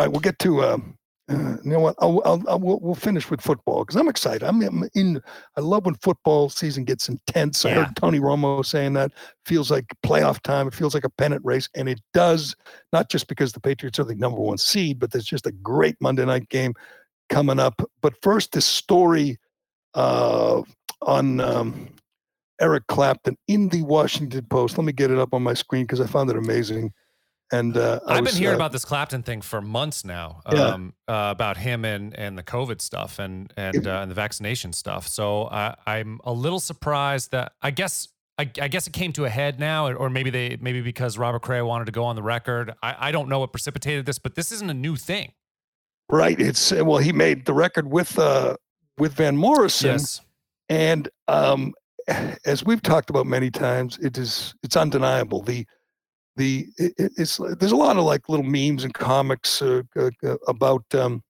right, we'll get to. Um, uh, you know what? I'll, I'll, I'll, we'll, we'll finish with football because I'm excited. I'm, I'm in. I love when football season gets intense. I heard Tony Romo saying that feels like playoff time. It feels like a pennant race, and it does. Not just because the Patriots are the number one seed, but there's just a great Monday night game coming up. But first, this story uh, on um, Eric Clapton in the Washington Post. Let me get it up on my screen because I found it amazing. And uh, I've was, been hearing uh, about this Clapton thing for months now, Yeah. um, uh, about him and and the COVID stuff and and uh, and the vaccination stuff. So I, I'm a little surprised that I guess I, I guess it came to a head now, or maybe they maybe because Robert Cray wanted to go on the record. I, I don't know what precipitated this, but this isn't a new thing. right. It's uh, well, he made the record with uh, with Van Morrison. Yes, And um, as we've talked about many times, it is it's undeniable. The the it, it- it's there's a lot of like little memes and comics uh, uh, uh, about um,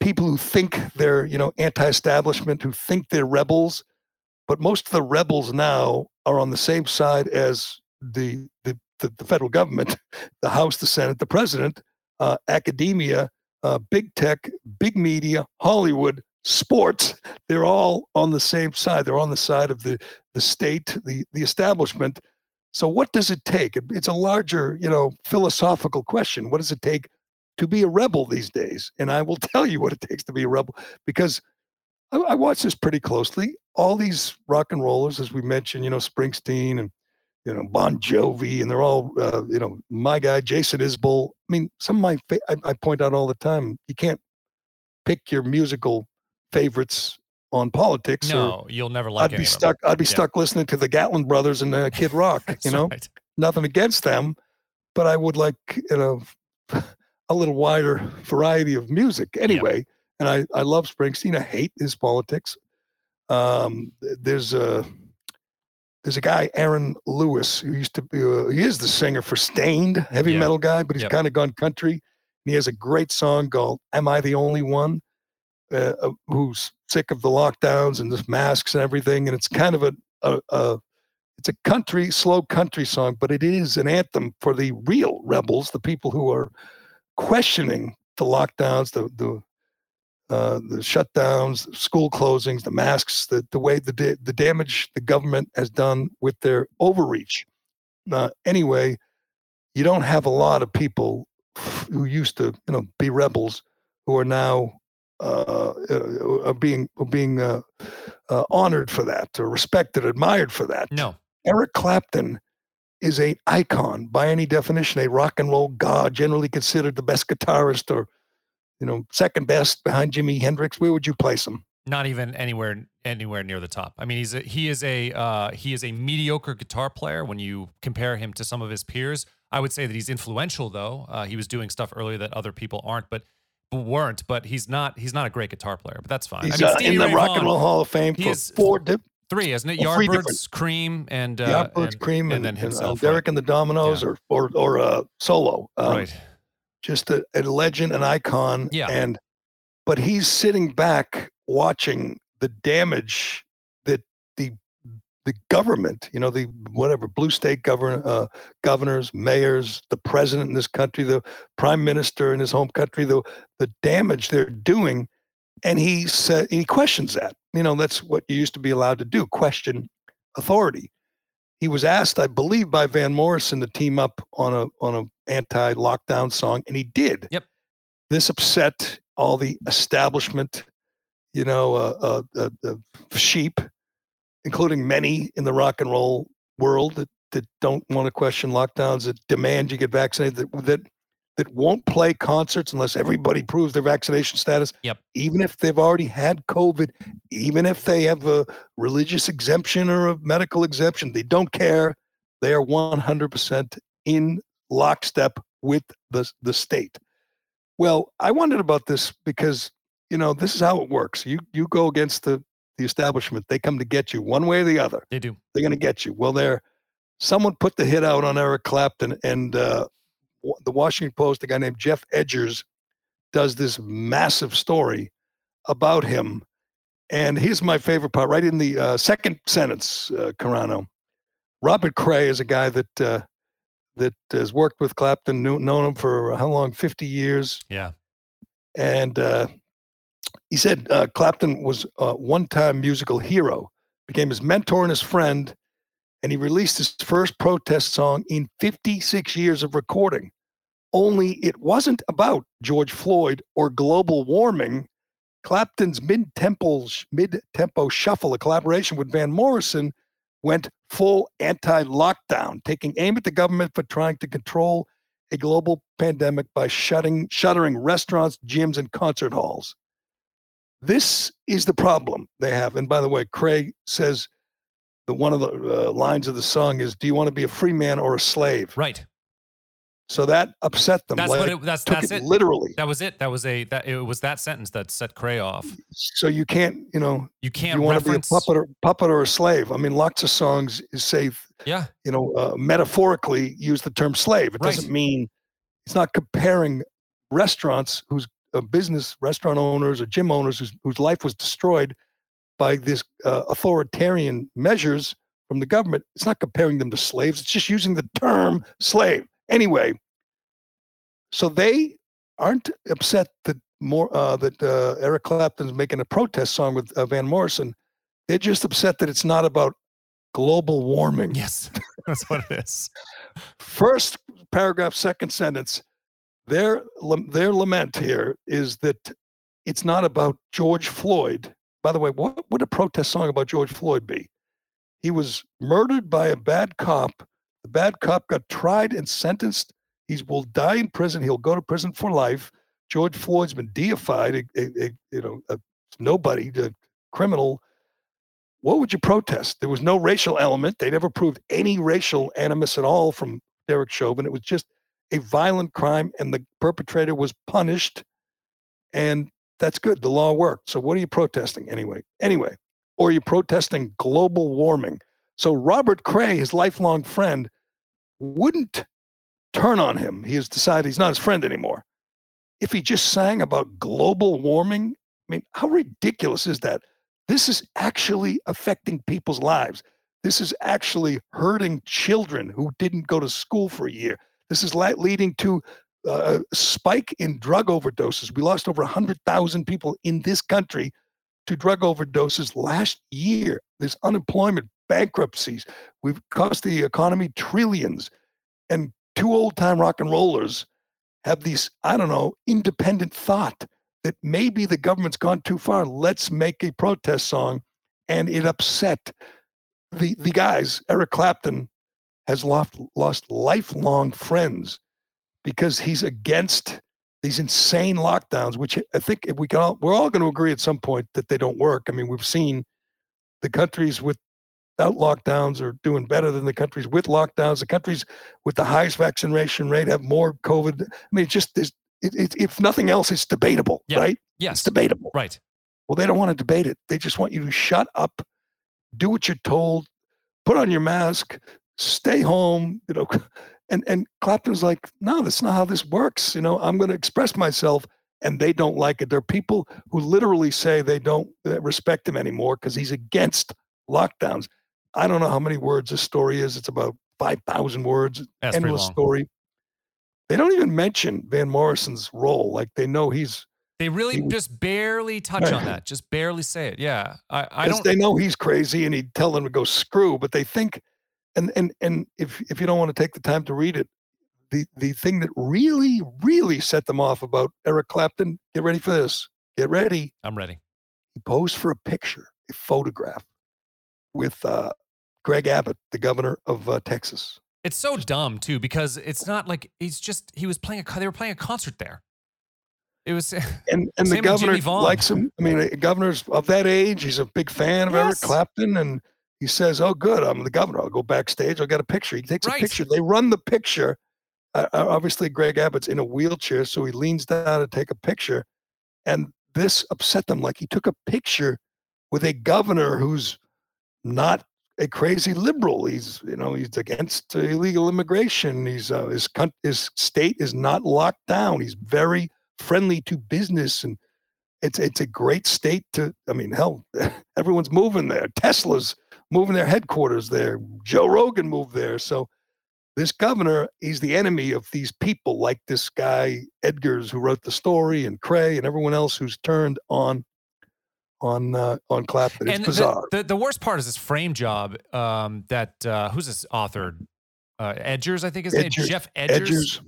people who think they're you know anti-establishment, who think they're rebels, but most of the rebels now are on the same side as the the the, the federal government, the House, the Senate, the president, uh, academia. uh, big tech, big media, Hollywood, sports. They're all on the same side. They're on the side of the the state, the the establishment. So what does it take? It's a larger, you know, philosophical question. What does it take to be a rebel these days? And I will tell you what it takes to be a rebel because I, I watch this pretty closely. All these rock and rollers, as we mentioned, you know, Springsteen and you know Bon Jovi, and they're all uh, you know my guy Jason Isbell. I mean, some of my fa- I, I point out all the time. You can't pick your musical favorites on politics. No, you'll never like. I'd be stuck. I'd be yeah. stuck listening to the Gatlin Brothers and uh, Kid Rock. you know, right. nothing against them, but I would like you know a little wider variety of music anyway. Yep. And I I love Springsteen. I hate his politics. Um, there's a there's a guy Aaron Lewis who used to be uh, he is the singer for Staind, heavy yep. metal guy, but he's kind of gone country. He has a great song called "Am I the Only One?" Uh, uh, who's sick of the lockdowns and the masks and everything, and it's kind of a, a, a it's a country, slow country song, but it is an anthem for the real rebels, the people who are questioning the lockdowns, the the uh, the shutdowns, school closings, the masks, the the way the the damage the government has done with their overreach. Uh, anyway, you don't have a lot of people who used to you know be rebels who are now uh, uh, being being uh, uh, honored for that, or respected, admired for that. No, Eric Clapton is a icon by any definition, a rock and roll god, generally considered the best guitarist, or you know, second best behind Jimi Hendrix. Where would you place him? Not even anywhere anywhere near the top. I mean, he's a, he is a uh, he is a mediocre guitar player when you compare him to some of his peers. I would say that he's influential, though. Uh, he was doing stuff earlier that other people aren't, but weren't, but he's not he's not a great guitar player, but that's fine. He's I mean, uh, in the Ray Rock Vaughan, and Roll Hall of Fame for four dip, three, isn't it? Yardbirds, Cream, and uh, Yardbirds, and, Cream, and, and then himself. And, uh, Derek and the Dominos, yeah. or or or uh, solo. Um, right. Just a, a, legend, an icon. Yeah. And but he's sitting back watching the damage that the government, you know, the whatever blue state governor, uh, governors, mayors, the president in this country, the prime minister in his home country, the the damage they're doing, and he said he questions that. You know, that's what you used to be allowed to do: question authority. He was asked, I believe, by Van Morrison to team up on a on a anti-lockdown song, and he did. Yep. This upset all the establishment, you know, uh, uh, uh, sheep including many in the rock and roll world that, that don't want to question lockdowns, that demand you get vaccinated, that, that that won't play concerts unless everybody proves their vaccination status. Yep. Even if they've already had COVID, even if they have a religious exemption or a medical exemption, they don't care. They are 100% in lockstep with the, the state. Well, I wondered about this because, you know, this is how it works. You you go against the the establishment. They come to get you one way or the other. They do. They're going to get you. Well, there, someone put the hit out on Eric Clapton, and uh, the Washington Post, a guy named Geoff Edgers, does this massive story about him. And here's my favorite part, right in the uh, second sentence, uh, Carano. Robert Cray is a guy that uh, that has worked with Clapton, knew, known him for how long? Fifty years. Yeah. And uh, he said uh, Clapton was a one-time musical hero, became his mentor and his friend, and he released his first protest song in 56 years of recording. Only it wasn't about George Floyd or global warming. Clapton's mid-tempo mid-tempo shuffle, a collaboration with Van Morrison, went full anti-lockdown, taking aim at the government for trying to control a global pandemic by shutting shuttering restaurants, gyms, and concert halls. This is the problem they have. And by the way, Cray says the one of the uh, lines of the song is, "Do you want to be a free man or a slave?" Right. So that upset them. That's like, what it, that's that's it, it. Literally. That was it. That was a that it was that sentence that set Cray off. So you can't, you know, you can't. You want reference... to be a puppet or puppet or a slave. I mean, lots of songs say, yeah, you know, uh, metaphorically use the term slave. It right. doesn't mean it's not comparing restaurants whose business restaurant owners or gym owners whose, whose life was destroyed by this uh, authoritarian measures from the government. It's not comparing them to slaves. It's just using the term slave. Anyway, so they aren't upset that more uh, that uh, Eric Clapton's making a protest song with uh, Van Morrison. They're just upset that it's not about global warming. Yes, that's what it is. First paragraph, second sentence. Their their lament here is that it's not about George Floyd. By the way, what would a protest song about George Floyd be? He was murdered by a bad cop. The bad cop got tried and sentenced. He will die in prison. He'll go to prison for life. George Floyd's been deified, a, a, a you know, a nobody, a criminal. What would you protest? There was no racial element. They never proved any racial animus at all from Derek Chauvin. It was just a violent crime, and the perpetrator was punished. And that's good. The law worked. So what are you protesting anyway? Anyway, or are you protesting global warming? So Robert Cray, his lifelong friend, wouldn't turn on him. He has decided he's not his friend anymore. If he just sang about global warming, I mean, how ridiculous is that? This is actually affecting people's lives. This is actually hurting children who didn't go to school for a year. This is leading to uh, a spike in drug overdoses. We lost over 100,000 people in this country to drug overdoses last year. There's unemployment, bankruptcies. We've cost the economy trillions. And two old time rock and rollers have these, I don't know, independent thought that maybe the government's gone too far. Let's make a protest song. And it upset the, the guys. Eric Clapton has lost, lost lifelong friends because he's against these insane lockdowns, which I think if we can all, we're all going to agree at some point that they don't work. I mean, we've seen the countries without lockdowns are doing better than the countries with lockdowns. The countries with the highest vaccination rate have more COVID. I mean, it's just this. It, it, if nothing else, it's debatable, Yeah. right? Yes, It's debatable. right. Well, they don't want to debate it. They just want you to shut up, do what you're told, put on your mask, stay home, you know. And and Clapton's like, no, that's not how this works. You know, I'm going to express myself, and they don't like it. There are people who literally say they don't uh, respect him anymore because he's against lockdowns. I don't know how many words this story is. It's about five thousand words. That's endless story. They don't even mention Van Morrison's role. Like they know he's They really He- just barely touch on that. Just barely say it. Yeah, I, I don't. they know he's crazy and he'd tell them to go screw, but they think and and and if if you don't want to take the time to read it, the the thing that really, really set them off about Eric Clapton, get ready for this. Get ready. I'm ready. He posed for a picture, a photograph with uh Greg Abbott, the governor of uh, Texas. It's so dumb too because it's not like he's just he was playing a they were playing a concert there. It was And and the governor likes him. I mean, a governor's of that age. He's a big fan of Eric Clapton, and he says, "Oh, good, I'm the governor. I'll go backstage. I'll get a picture." He takes Right. a picture. They run the picture. Uh, uh, obviously, Greg Abbott's in a wheelchair, so he leans down to take a picture, and this upset them. Like he took a picture with a governor who's not a crazy liberal. He's you know he's against illegal immigration. He's uh, his his state is not locked down. He's very friendly to business and it's it's a great state to i mean hell everyone's moving there tesla's moving their headquarters there. Joe rogan moved there. So this governor he's the enemy of these people like this guy Edgers who wrote the story and cray and everyone else who's turned on on uh, on clapton it's and bizarre The, the the worst part is this frame job um, that uh, who's this author? Uh, Edgers, I think his name. Geoff Edgers, edgars.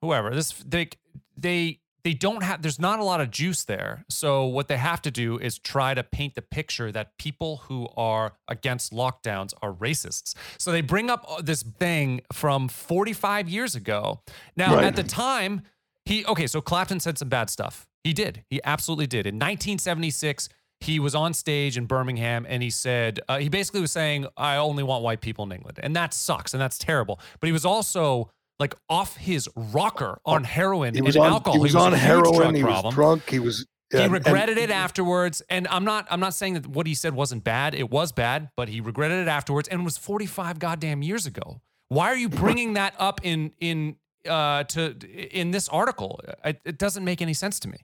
Whoever. This they they they don't have. There's not a lot of juice there. So what they have to do is try to paint the picture that people who are against lockdowns are racists. So they bring up uh, this thing from 45 years ago. Now Right. at the time, he okay. So Clapton said some bad stuff. He did. He absolutely did. In 1976, he was on stage in Birmingham and he said, uh, he basically was saying, I only want white people in England. And that sucks and that's terrible. But he was also like off his rocker on heroin he and was on alcohol. he was, on a huge heroin he problem. was drunk he was He and- regretted it afterwards. And I'm not I'm not saying that what he said wasn't bad. It was bad, but he regretted it afterwards and it was 45 goddamn years ago. Why are you bringing that up in in uh to in this article? It, it doesn't make any sense to me.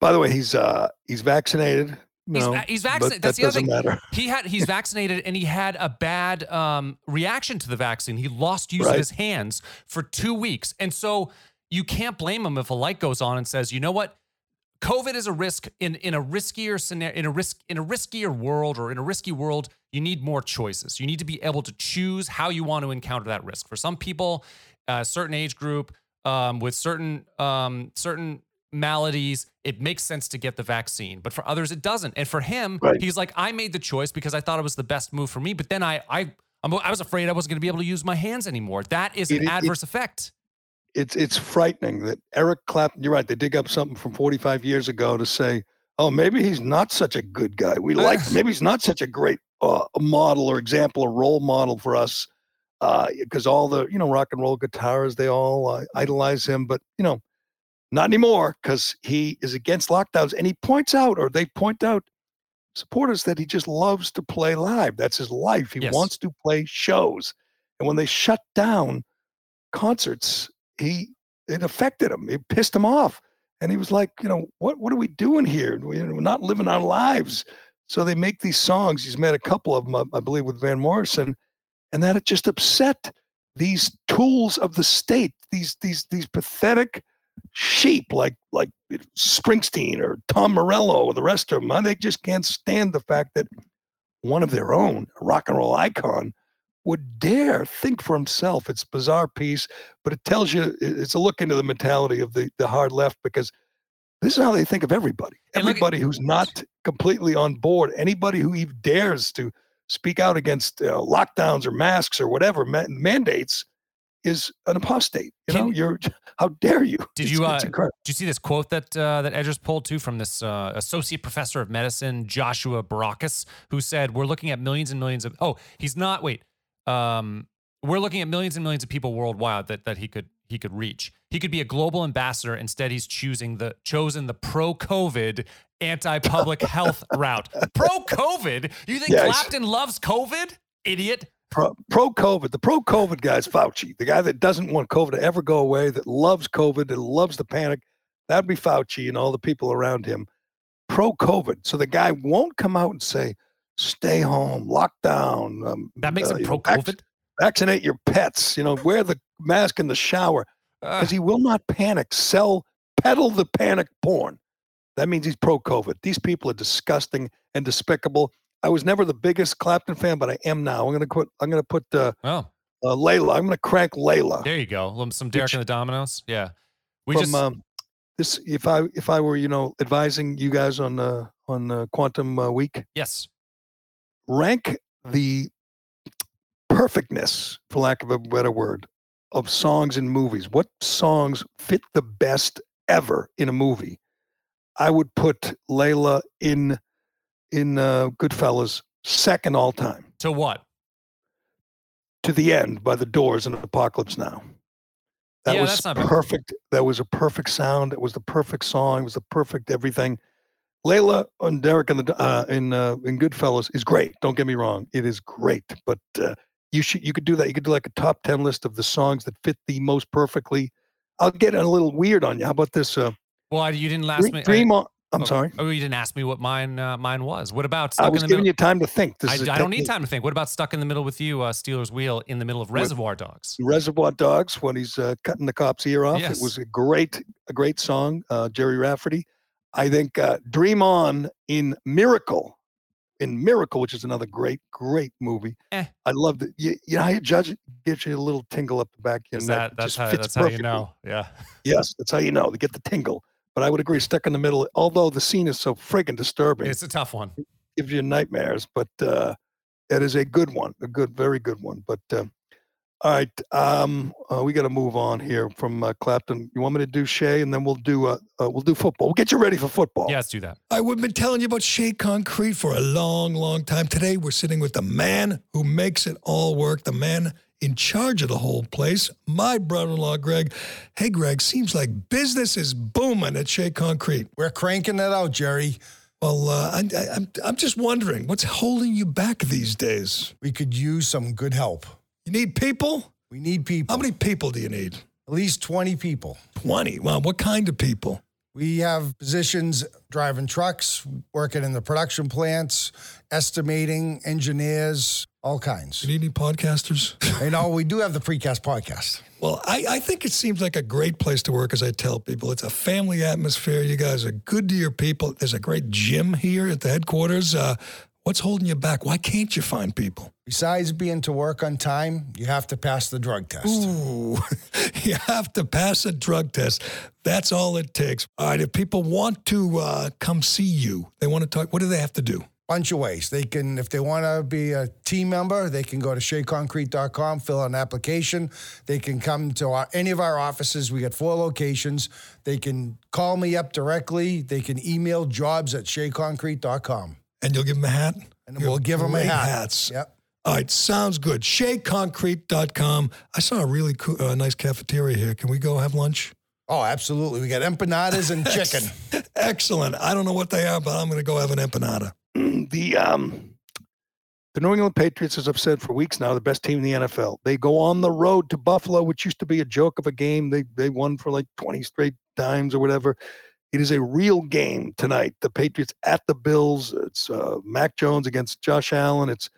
by the way he's uh he's vaccinated no, he's but vaccinated. that the other thing. matter He had he's vaccinated and he had a bad um, reaction to the vaccine. He lost use of his hands for two weeks, and so you can't blame him if a light goes on and says, you know what? COVID is a risk in in a riskier scenario in a risk in a riskier world or in a risky world. You need more choices. You need to be able to choose how you want to encounter that risk. For some people, a certain age group um, with certain um, certain maladies, it makes sense to get the vaccine. But for others, it doesn't. And for him, Right. he's like, I made the choice because I thought it was the best move for me. But then I I I'm, I was afraid I wasn't going to be able to use my hands anymore. That is an it- adverse effect. it's it's frightening that Eric Clapton. You're right. They dig up something from 45 years ago to say, oh, maybe he's not such a good guy. We like. maybe he's not such a great uh, model or example or role model for us. Because all the you know rock and roll guitarists, they all uh, idolize him, but you know, not anymore because he is against lockdowns. And he points out, or they point out, supporters that he just loves to play live. That's his life. He Yes. wants to play shows. And when they shut down concerts, he it affected him. It pissed him off. And he was like, you know, what what are we doing here? We- We're not living our lives. So they make these songs. He's made a couple of them, I- I believe, with Van Morrison, and that it just upset these tools of the state. These these these pathetic sheep like like Springsteen or Tom Morello or the rest of them. They just can't stand the fact that one of their own, a rock and roll icon, would dare think for himself. It's a bizarre piece, but it tells you it's a look into the mentality of the the hard left because this is how they think of everybody. Look at- Everybody who's not completely on board, anybody who even dares to speak out against uh, lockdowns or masks or whatever ma- mandates is an apostate. You know, Can- you're how dare you? Did It's- you, uh, incredible. Did you see this quote that uh, that Edgers pulled too from this uh, associate professor of medicine, Joshua Barocas, who said, "We're looking at millions and millions of oh, he's not wait, um, we're looking at millions and millions of people worldwide that that he could he could reach. He could be a global ambassador. Instead, he's choosing the chosen the pro COVID anti public health route. Pro COVID? You think Yes. Clapton loves COVID? Idiot. Pro, COVID, the pro COVID guy is Fauci, the guy that doesn't want COVID to ever go away, that loves COVID, that loves the panic. That'd be Fauci and all the people around him. Pro COVID. So the guy won't come out and say, stay home, lockdown. Um, That makes uh, him pro vac- COVID. vaccinate your pets, you know, wear the mask in the shower because he will not panic, sell, peddle the panic porn. That means he's pro COVID. These people are disgusting and despicable. I was never the biggest Clapton fan, but I am now. I'm gonna put. I'm gonna put uh, oh, uh, Layla. I'm gonna crank Layla there you go. Some Derek Which- and the Dominos. Yeah. We from just um, this. If I if I were you know advising you guys on uh, on uh, Quantum uh, Week, yes. rank the perfectness, for lack of a better word, of songs in movies. What songs fit the best ever in a movie? I would put Layla in in uh, Goodfellas second all time To what? to the end by the Doors and Apocalypse Now. That Yeah, was that's not bad. perfect. That was a perfect sound. It was the perfect song. It was the perfect everything. Layla and Derek and the uh, in uh, in Goodfellas is great. Don't get me wrong, it is great. But uh, you should you could do that. You could do like a top ten list of the songs that fit the most perfectly. I'll get a little weird on you. How about this? Uh, Well, you didn't last Dream, me. Dream on. I'm oh, sorry. Oh, you didn't ask me what mine uh, mine was. What about I stuck was in the giving middle? you time to think. This I, is don't need time to think. What about stuck in the middle with you, uh, Stealers Wheel in the middle of With- Reservoir Dogs? Reservoir Dogs when he's uh, cutting the cop's ear off. Yes. It was a great, a great song. Uh, Gerry Rafferty. I think uh, Dream On in Miracle, in Miracle, which is another great, great movie. Eh. I love that. You, you know how you judge it gives you a little tingle up the back. Is that It that's just how that's how you know? Yeah. Yes, that's how you know. To get the tingle. But I would agree, stuck in the middle. Although the scene is so friggin' disturbing, It's a tough one. gives you nightmares. But uh, it is a good one, a good, very good one. But uh, all right, um, uh, we got to move on here from uh, Clapton. You want me to do Shea, and then we'll do uh, uh, we'll do football. We'll get you ready for football. Yeah, let's do that. I we've been telling you about Shea Concrete for a long, long time. Today we're sitting with the man who makes it all work, the man in charge of the whole place, my brother-in-law Greg. Hey Greg, seems like business is booming at Shea Concrete. We're cranking it out, Jerry. Well, uh, I, I, I'm I'm just wondering what's holding you back these days. We could use some good help. You need people. We need people. How many people do you need? At least 20 people. Twenty. Well, what kind of people? We have positions driving trucks, working in the production plants, estimating, engineers, all kinds. You need any podcasters? You know, we do have the precast podcast. Well, I, I think it seems like a great place to work, as I tell people. It's a family atmosphere. You guys are good to your people. There's a great gym here at the headquarters. Uh, what's holding you back? Why can't you find people? Besides being to work on time, you have to pass the drug test. Ooh, you have to pass a drug test. That's all it takes. All right, if people want to uh, come see you, they want to talk, what do they have to do? bunch of ways. They can, if they want to be a team member, they can go to sheaconcrete.com, fill out an application. They can come to our, any of our offices. We got four locations. They can call me up directly. They can email jobs at sheaconcrete.com. And you'll give them a hat? And we'll give them a hat. hats. Yep. All right, sounds good. SheaConcrete.com. I saw a really cool, uh, nice cafeteria here. Can we go have lunch? Oh, absolutely. We got empanadas and chicken. Excellent. I don't know what they are, but I'm going to go have an empanada. the um the New England Patriots, as I've said for weeks now, the best team in the NFL. They go on the road to Buffalo, which used to be a joke of a game. They they won for like 20 straight times or whatever. It is a real game tonight. The Patriots at the Bills. It's uh, Mac Jones against Josh Allen. It's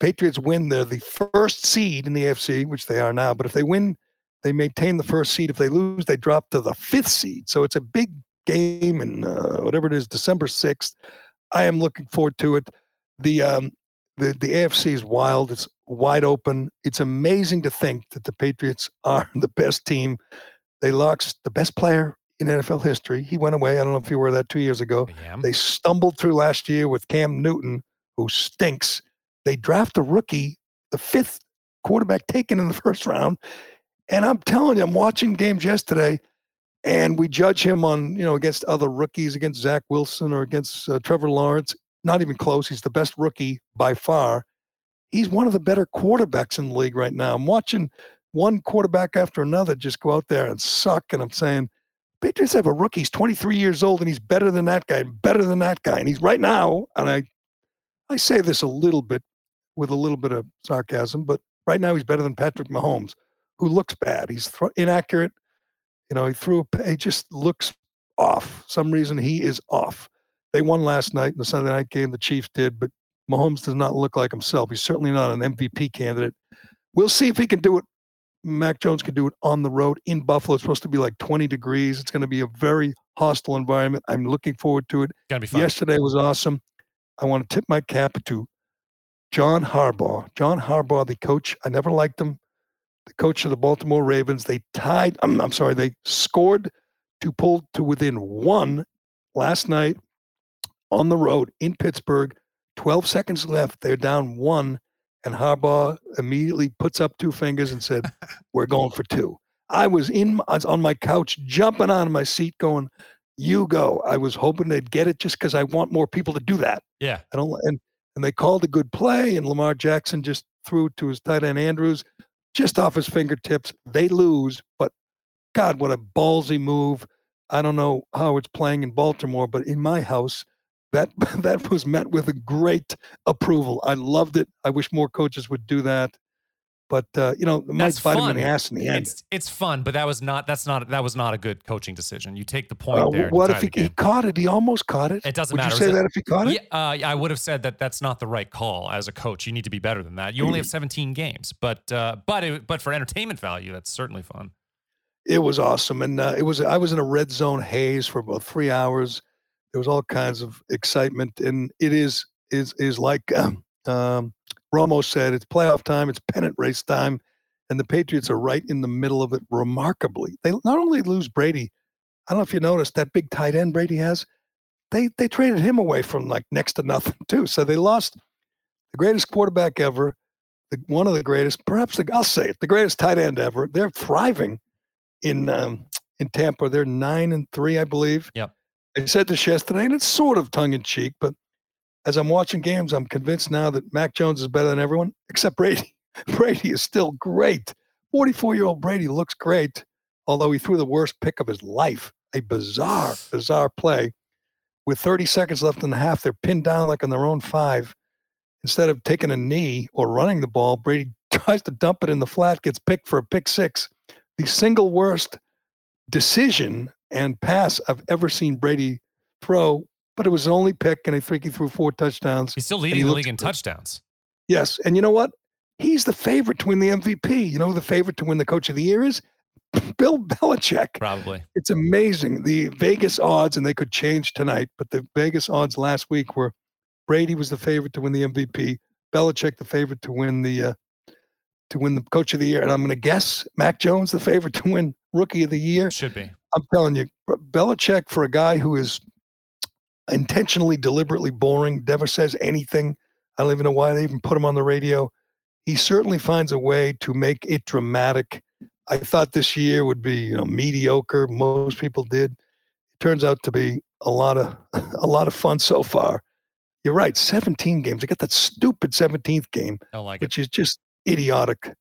Patriots win. They're the first seed in the AFC, which they are now. But if they win, they maintain the first seed. If they lose, they drop to the fifth seed. So it's a big game, and uh, whatever it is, December sixth. I am looking forward to it. The um, the the AFC is wild. It's wide open. It's amazing to think that the Patriots are the best team. They lost the best player in NFL history. He went away. I don't know if you were that two years ago. They stumbled through last year with Cam Newton, who stinks. They draft a rookie, the fifth quarterback taken in the first round. And I'm telling you, I'm watching games yesterday, and we judge him on, you know, against other rookies, against Zach Wilson or against uh, Trevor Lawrence. Not even close. He's the best rookie by far. He's one of the better quarterbacks in the league right now. I'm watching one quarterback after another just go out there and suck. And I'm saying, Patriots have a rookie. He's 23 years old and he's better than that guy, and better than that guy. And he's right now, and I, I say this a little bit with a little bit of sarcasm, but right now he's better than Patrick Mahomes, who looks bad. He's thro- inaccurate. You know, he threw a, he just looks off. Some reason he is off. They won last night in the Sunday night game. The Chiefs did, but Mahomes does not look like himself. He's certainly not an MVP candidate. We'll see if he can do it. Mac Jones can do it on the road in Buffalo. It's supposed to be like 20 degrees. It's going to be a very hostile environment. I'm looking forward to it. Gonna be fun. Yesterday was awesome. I want to tip my cap to John Harbaugh. John Harbaugh, the coach. I never liked him. The coach of the Baltimore Ravens. They tied. I'm, I'm sorry. They scored to pull to within one last night on the road in Pittsburgh. 12 seconds left. They're down one. And Harbaugh immediately puts up two fingers and said, We're going for two. I was in I was on my couch, jumping on my seat, going, You go. I was hoping they'd get it just because I want more people to do that. Yeah. I don't and and they called a good play, and Lamar Jackson just threw it to his tight end Andrews, just off his fingertips. They lose, but God, what a ballsy move. I don't know how it's playing in Baltimore, but in my house, that that was met with a great approval. I loved it. I wish more coaches would do that. But uh, you know, it might That's bite him fun. in the ass in the end. It's it's fun, but that was not that's not that was not a good coaching decision. You take the point Uh, there. what if he, he caught it? He almost caught it. It doesn't would matter. you say it- that if he caught it? Yeah, uh, yeah, I would have said that that's not the right call as a coach. You need to be better than that. You only have Mm. 17 games, but uh, but it, but for entertainment value, that's certainly fun. it was awesome and uh, it was i was in a red zone haze for about three hours there was all kinds of excitement and it is is is like um, um, Romo said it's playoff time it's pennant race time and the patriots are right in the middle of it remarkably they not only lose brady i don't know if you noticed that big tight end brady has they they traded him away from like next to nothing too so they lost the greatest quarterback ever the, one of the greatest perhaps the, i'll say it the greatest tight end ever they're thriving in um, in Tampa. They're nine and three, I believe. Yep. I said this yesterday, and it's sort of tongue in cheek, but as I'm watching games, I'm convinced now that Mac Jones is better than everyone except Brady. Brady is still great. 44 year old Brady looks great, although he threw the worst pick of his life. A bizarre, bizarre play. With 30 seconds left in the half, they're pinned down like on their own five. Instead of taking a knee or running the ball, Brady tries to dump it in the flat, gets picked for a pick six the single worst decision and pass I've ever seen Brady throw. But it was the only pick, and I think he threw four touchdowns. He's still he leading the league in good. touchdowns. Yes, and you know what? He's the favorite to win the MVP. You know who the favorite to win the Coach of the Year is Bill Belichick. Probably. It's amazing. The Vegas odds, and they could change tonight, but the Vegas odds last week were Brady was the favorite to win the MVP, Belichick the favorite to win the uh, to win the Coach of the Year, and I'm going to guess Mac Jones the favorite to win Rookie of the Year. Should be. I'm telling you, Belichick for a guy who is intentionally, deliberately boring, never says anything. I don't even know why they even put him on the radio. He certainly finds a way to make it dramatic. I thought this year would be, you know, mediocre. Most people did. It turns out to be a lot of a lot of fun so far. You're right, 17 games. I got that stupid 17th game like it. which is just idiotic.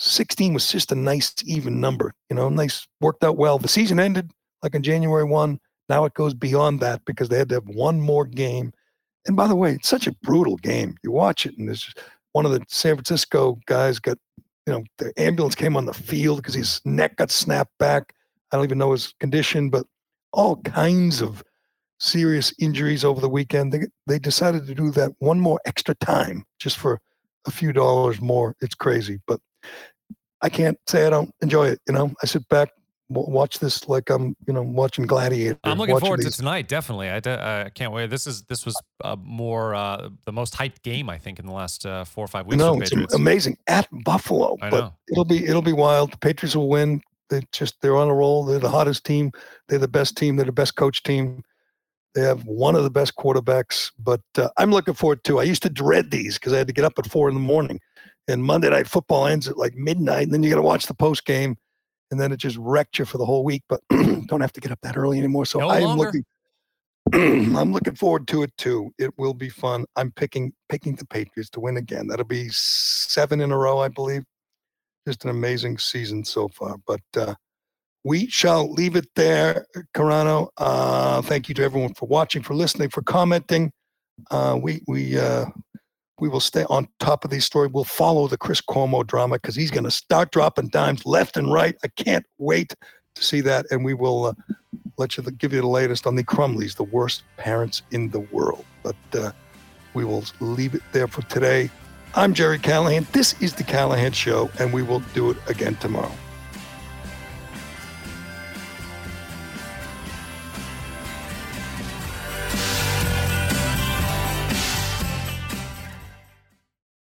16 was just a nice even number, you know, nice, worked out well. The season ended like on January 1. Now it goes beyond that because they had to have one more game. And by the way, it's such a brutal game. You watch it, and there's just- one of the San Francisco guys got, you know, the ambulance came on the field because his neck got snapped back. I don't even know his condition, but all kinds of serious injuries over the weekend. They, they decided to do that one more extra time just for a few dollars more. It's crazy, but I can't say I don't enjoy it. You know, I sit back, w- watch this like I'm, you know, watching Gladiator. I'm looking forward to tonight. Definitely, I, de- I can't wait. This is this was uh, more uh, the most hyped game I think in the last uh, four or five weeks. No, it's amazing at Buffalo, I but know. it'll be it'll be wild. The Patriots will win. They just they're on a roll. They're the hottest team. They're the best team. They're the best coach team. They have one of the best quarterbacks. But uh, I'm looking forward to. I used to dread these because I had to get up at four in the morning, and Monday night football ends at like midnight, and then you got to watch the post game, and then it just wrecked you for the whole week. But don't have to get up that early anymore. So No I am looking. I'm looking forward to it too. It will be fun. I'm picking picking the Patriots to win again. That'll be seven in a row, I believe. Just an amazing season so far. But uh, we shall leave it there, Carano. Uh, thank you to everyone for watching, for listening, for commenting. Uh, we we uh, we will stay on top of these stories. We'll follow the Chris Cuomo drama because he's going to start dropping dimes left and right. I can't wait to see that, and we will uh, let you give you the latest on the Crumbleys, the worst parents in the world. But uh, we will leave it there for today. I'm Jerry Callahan. This is the Callahan Show, and we will do it again tomorrow.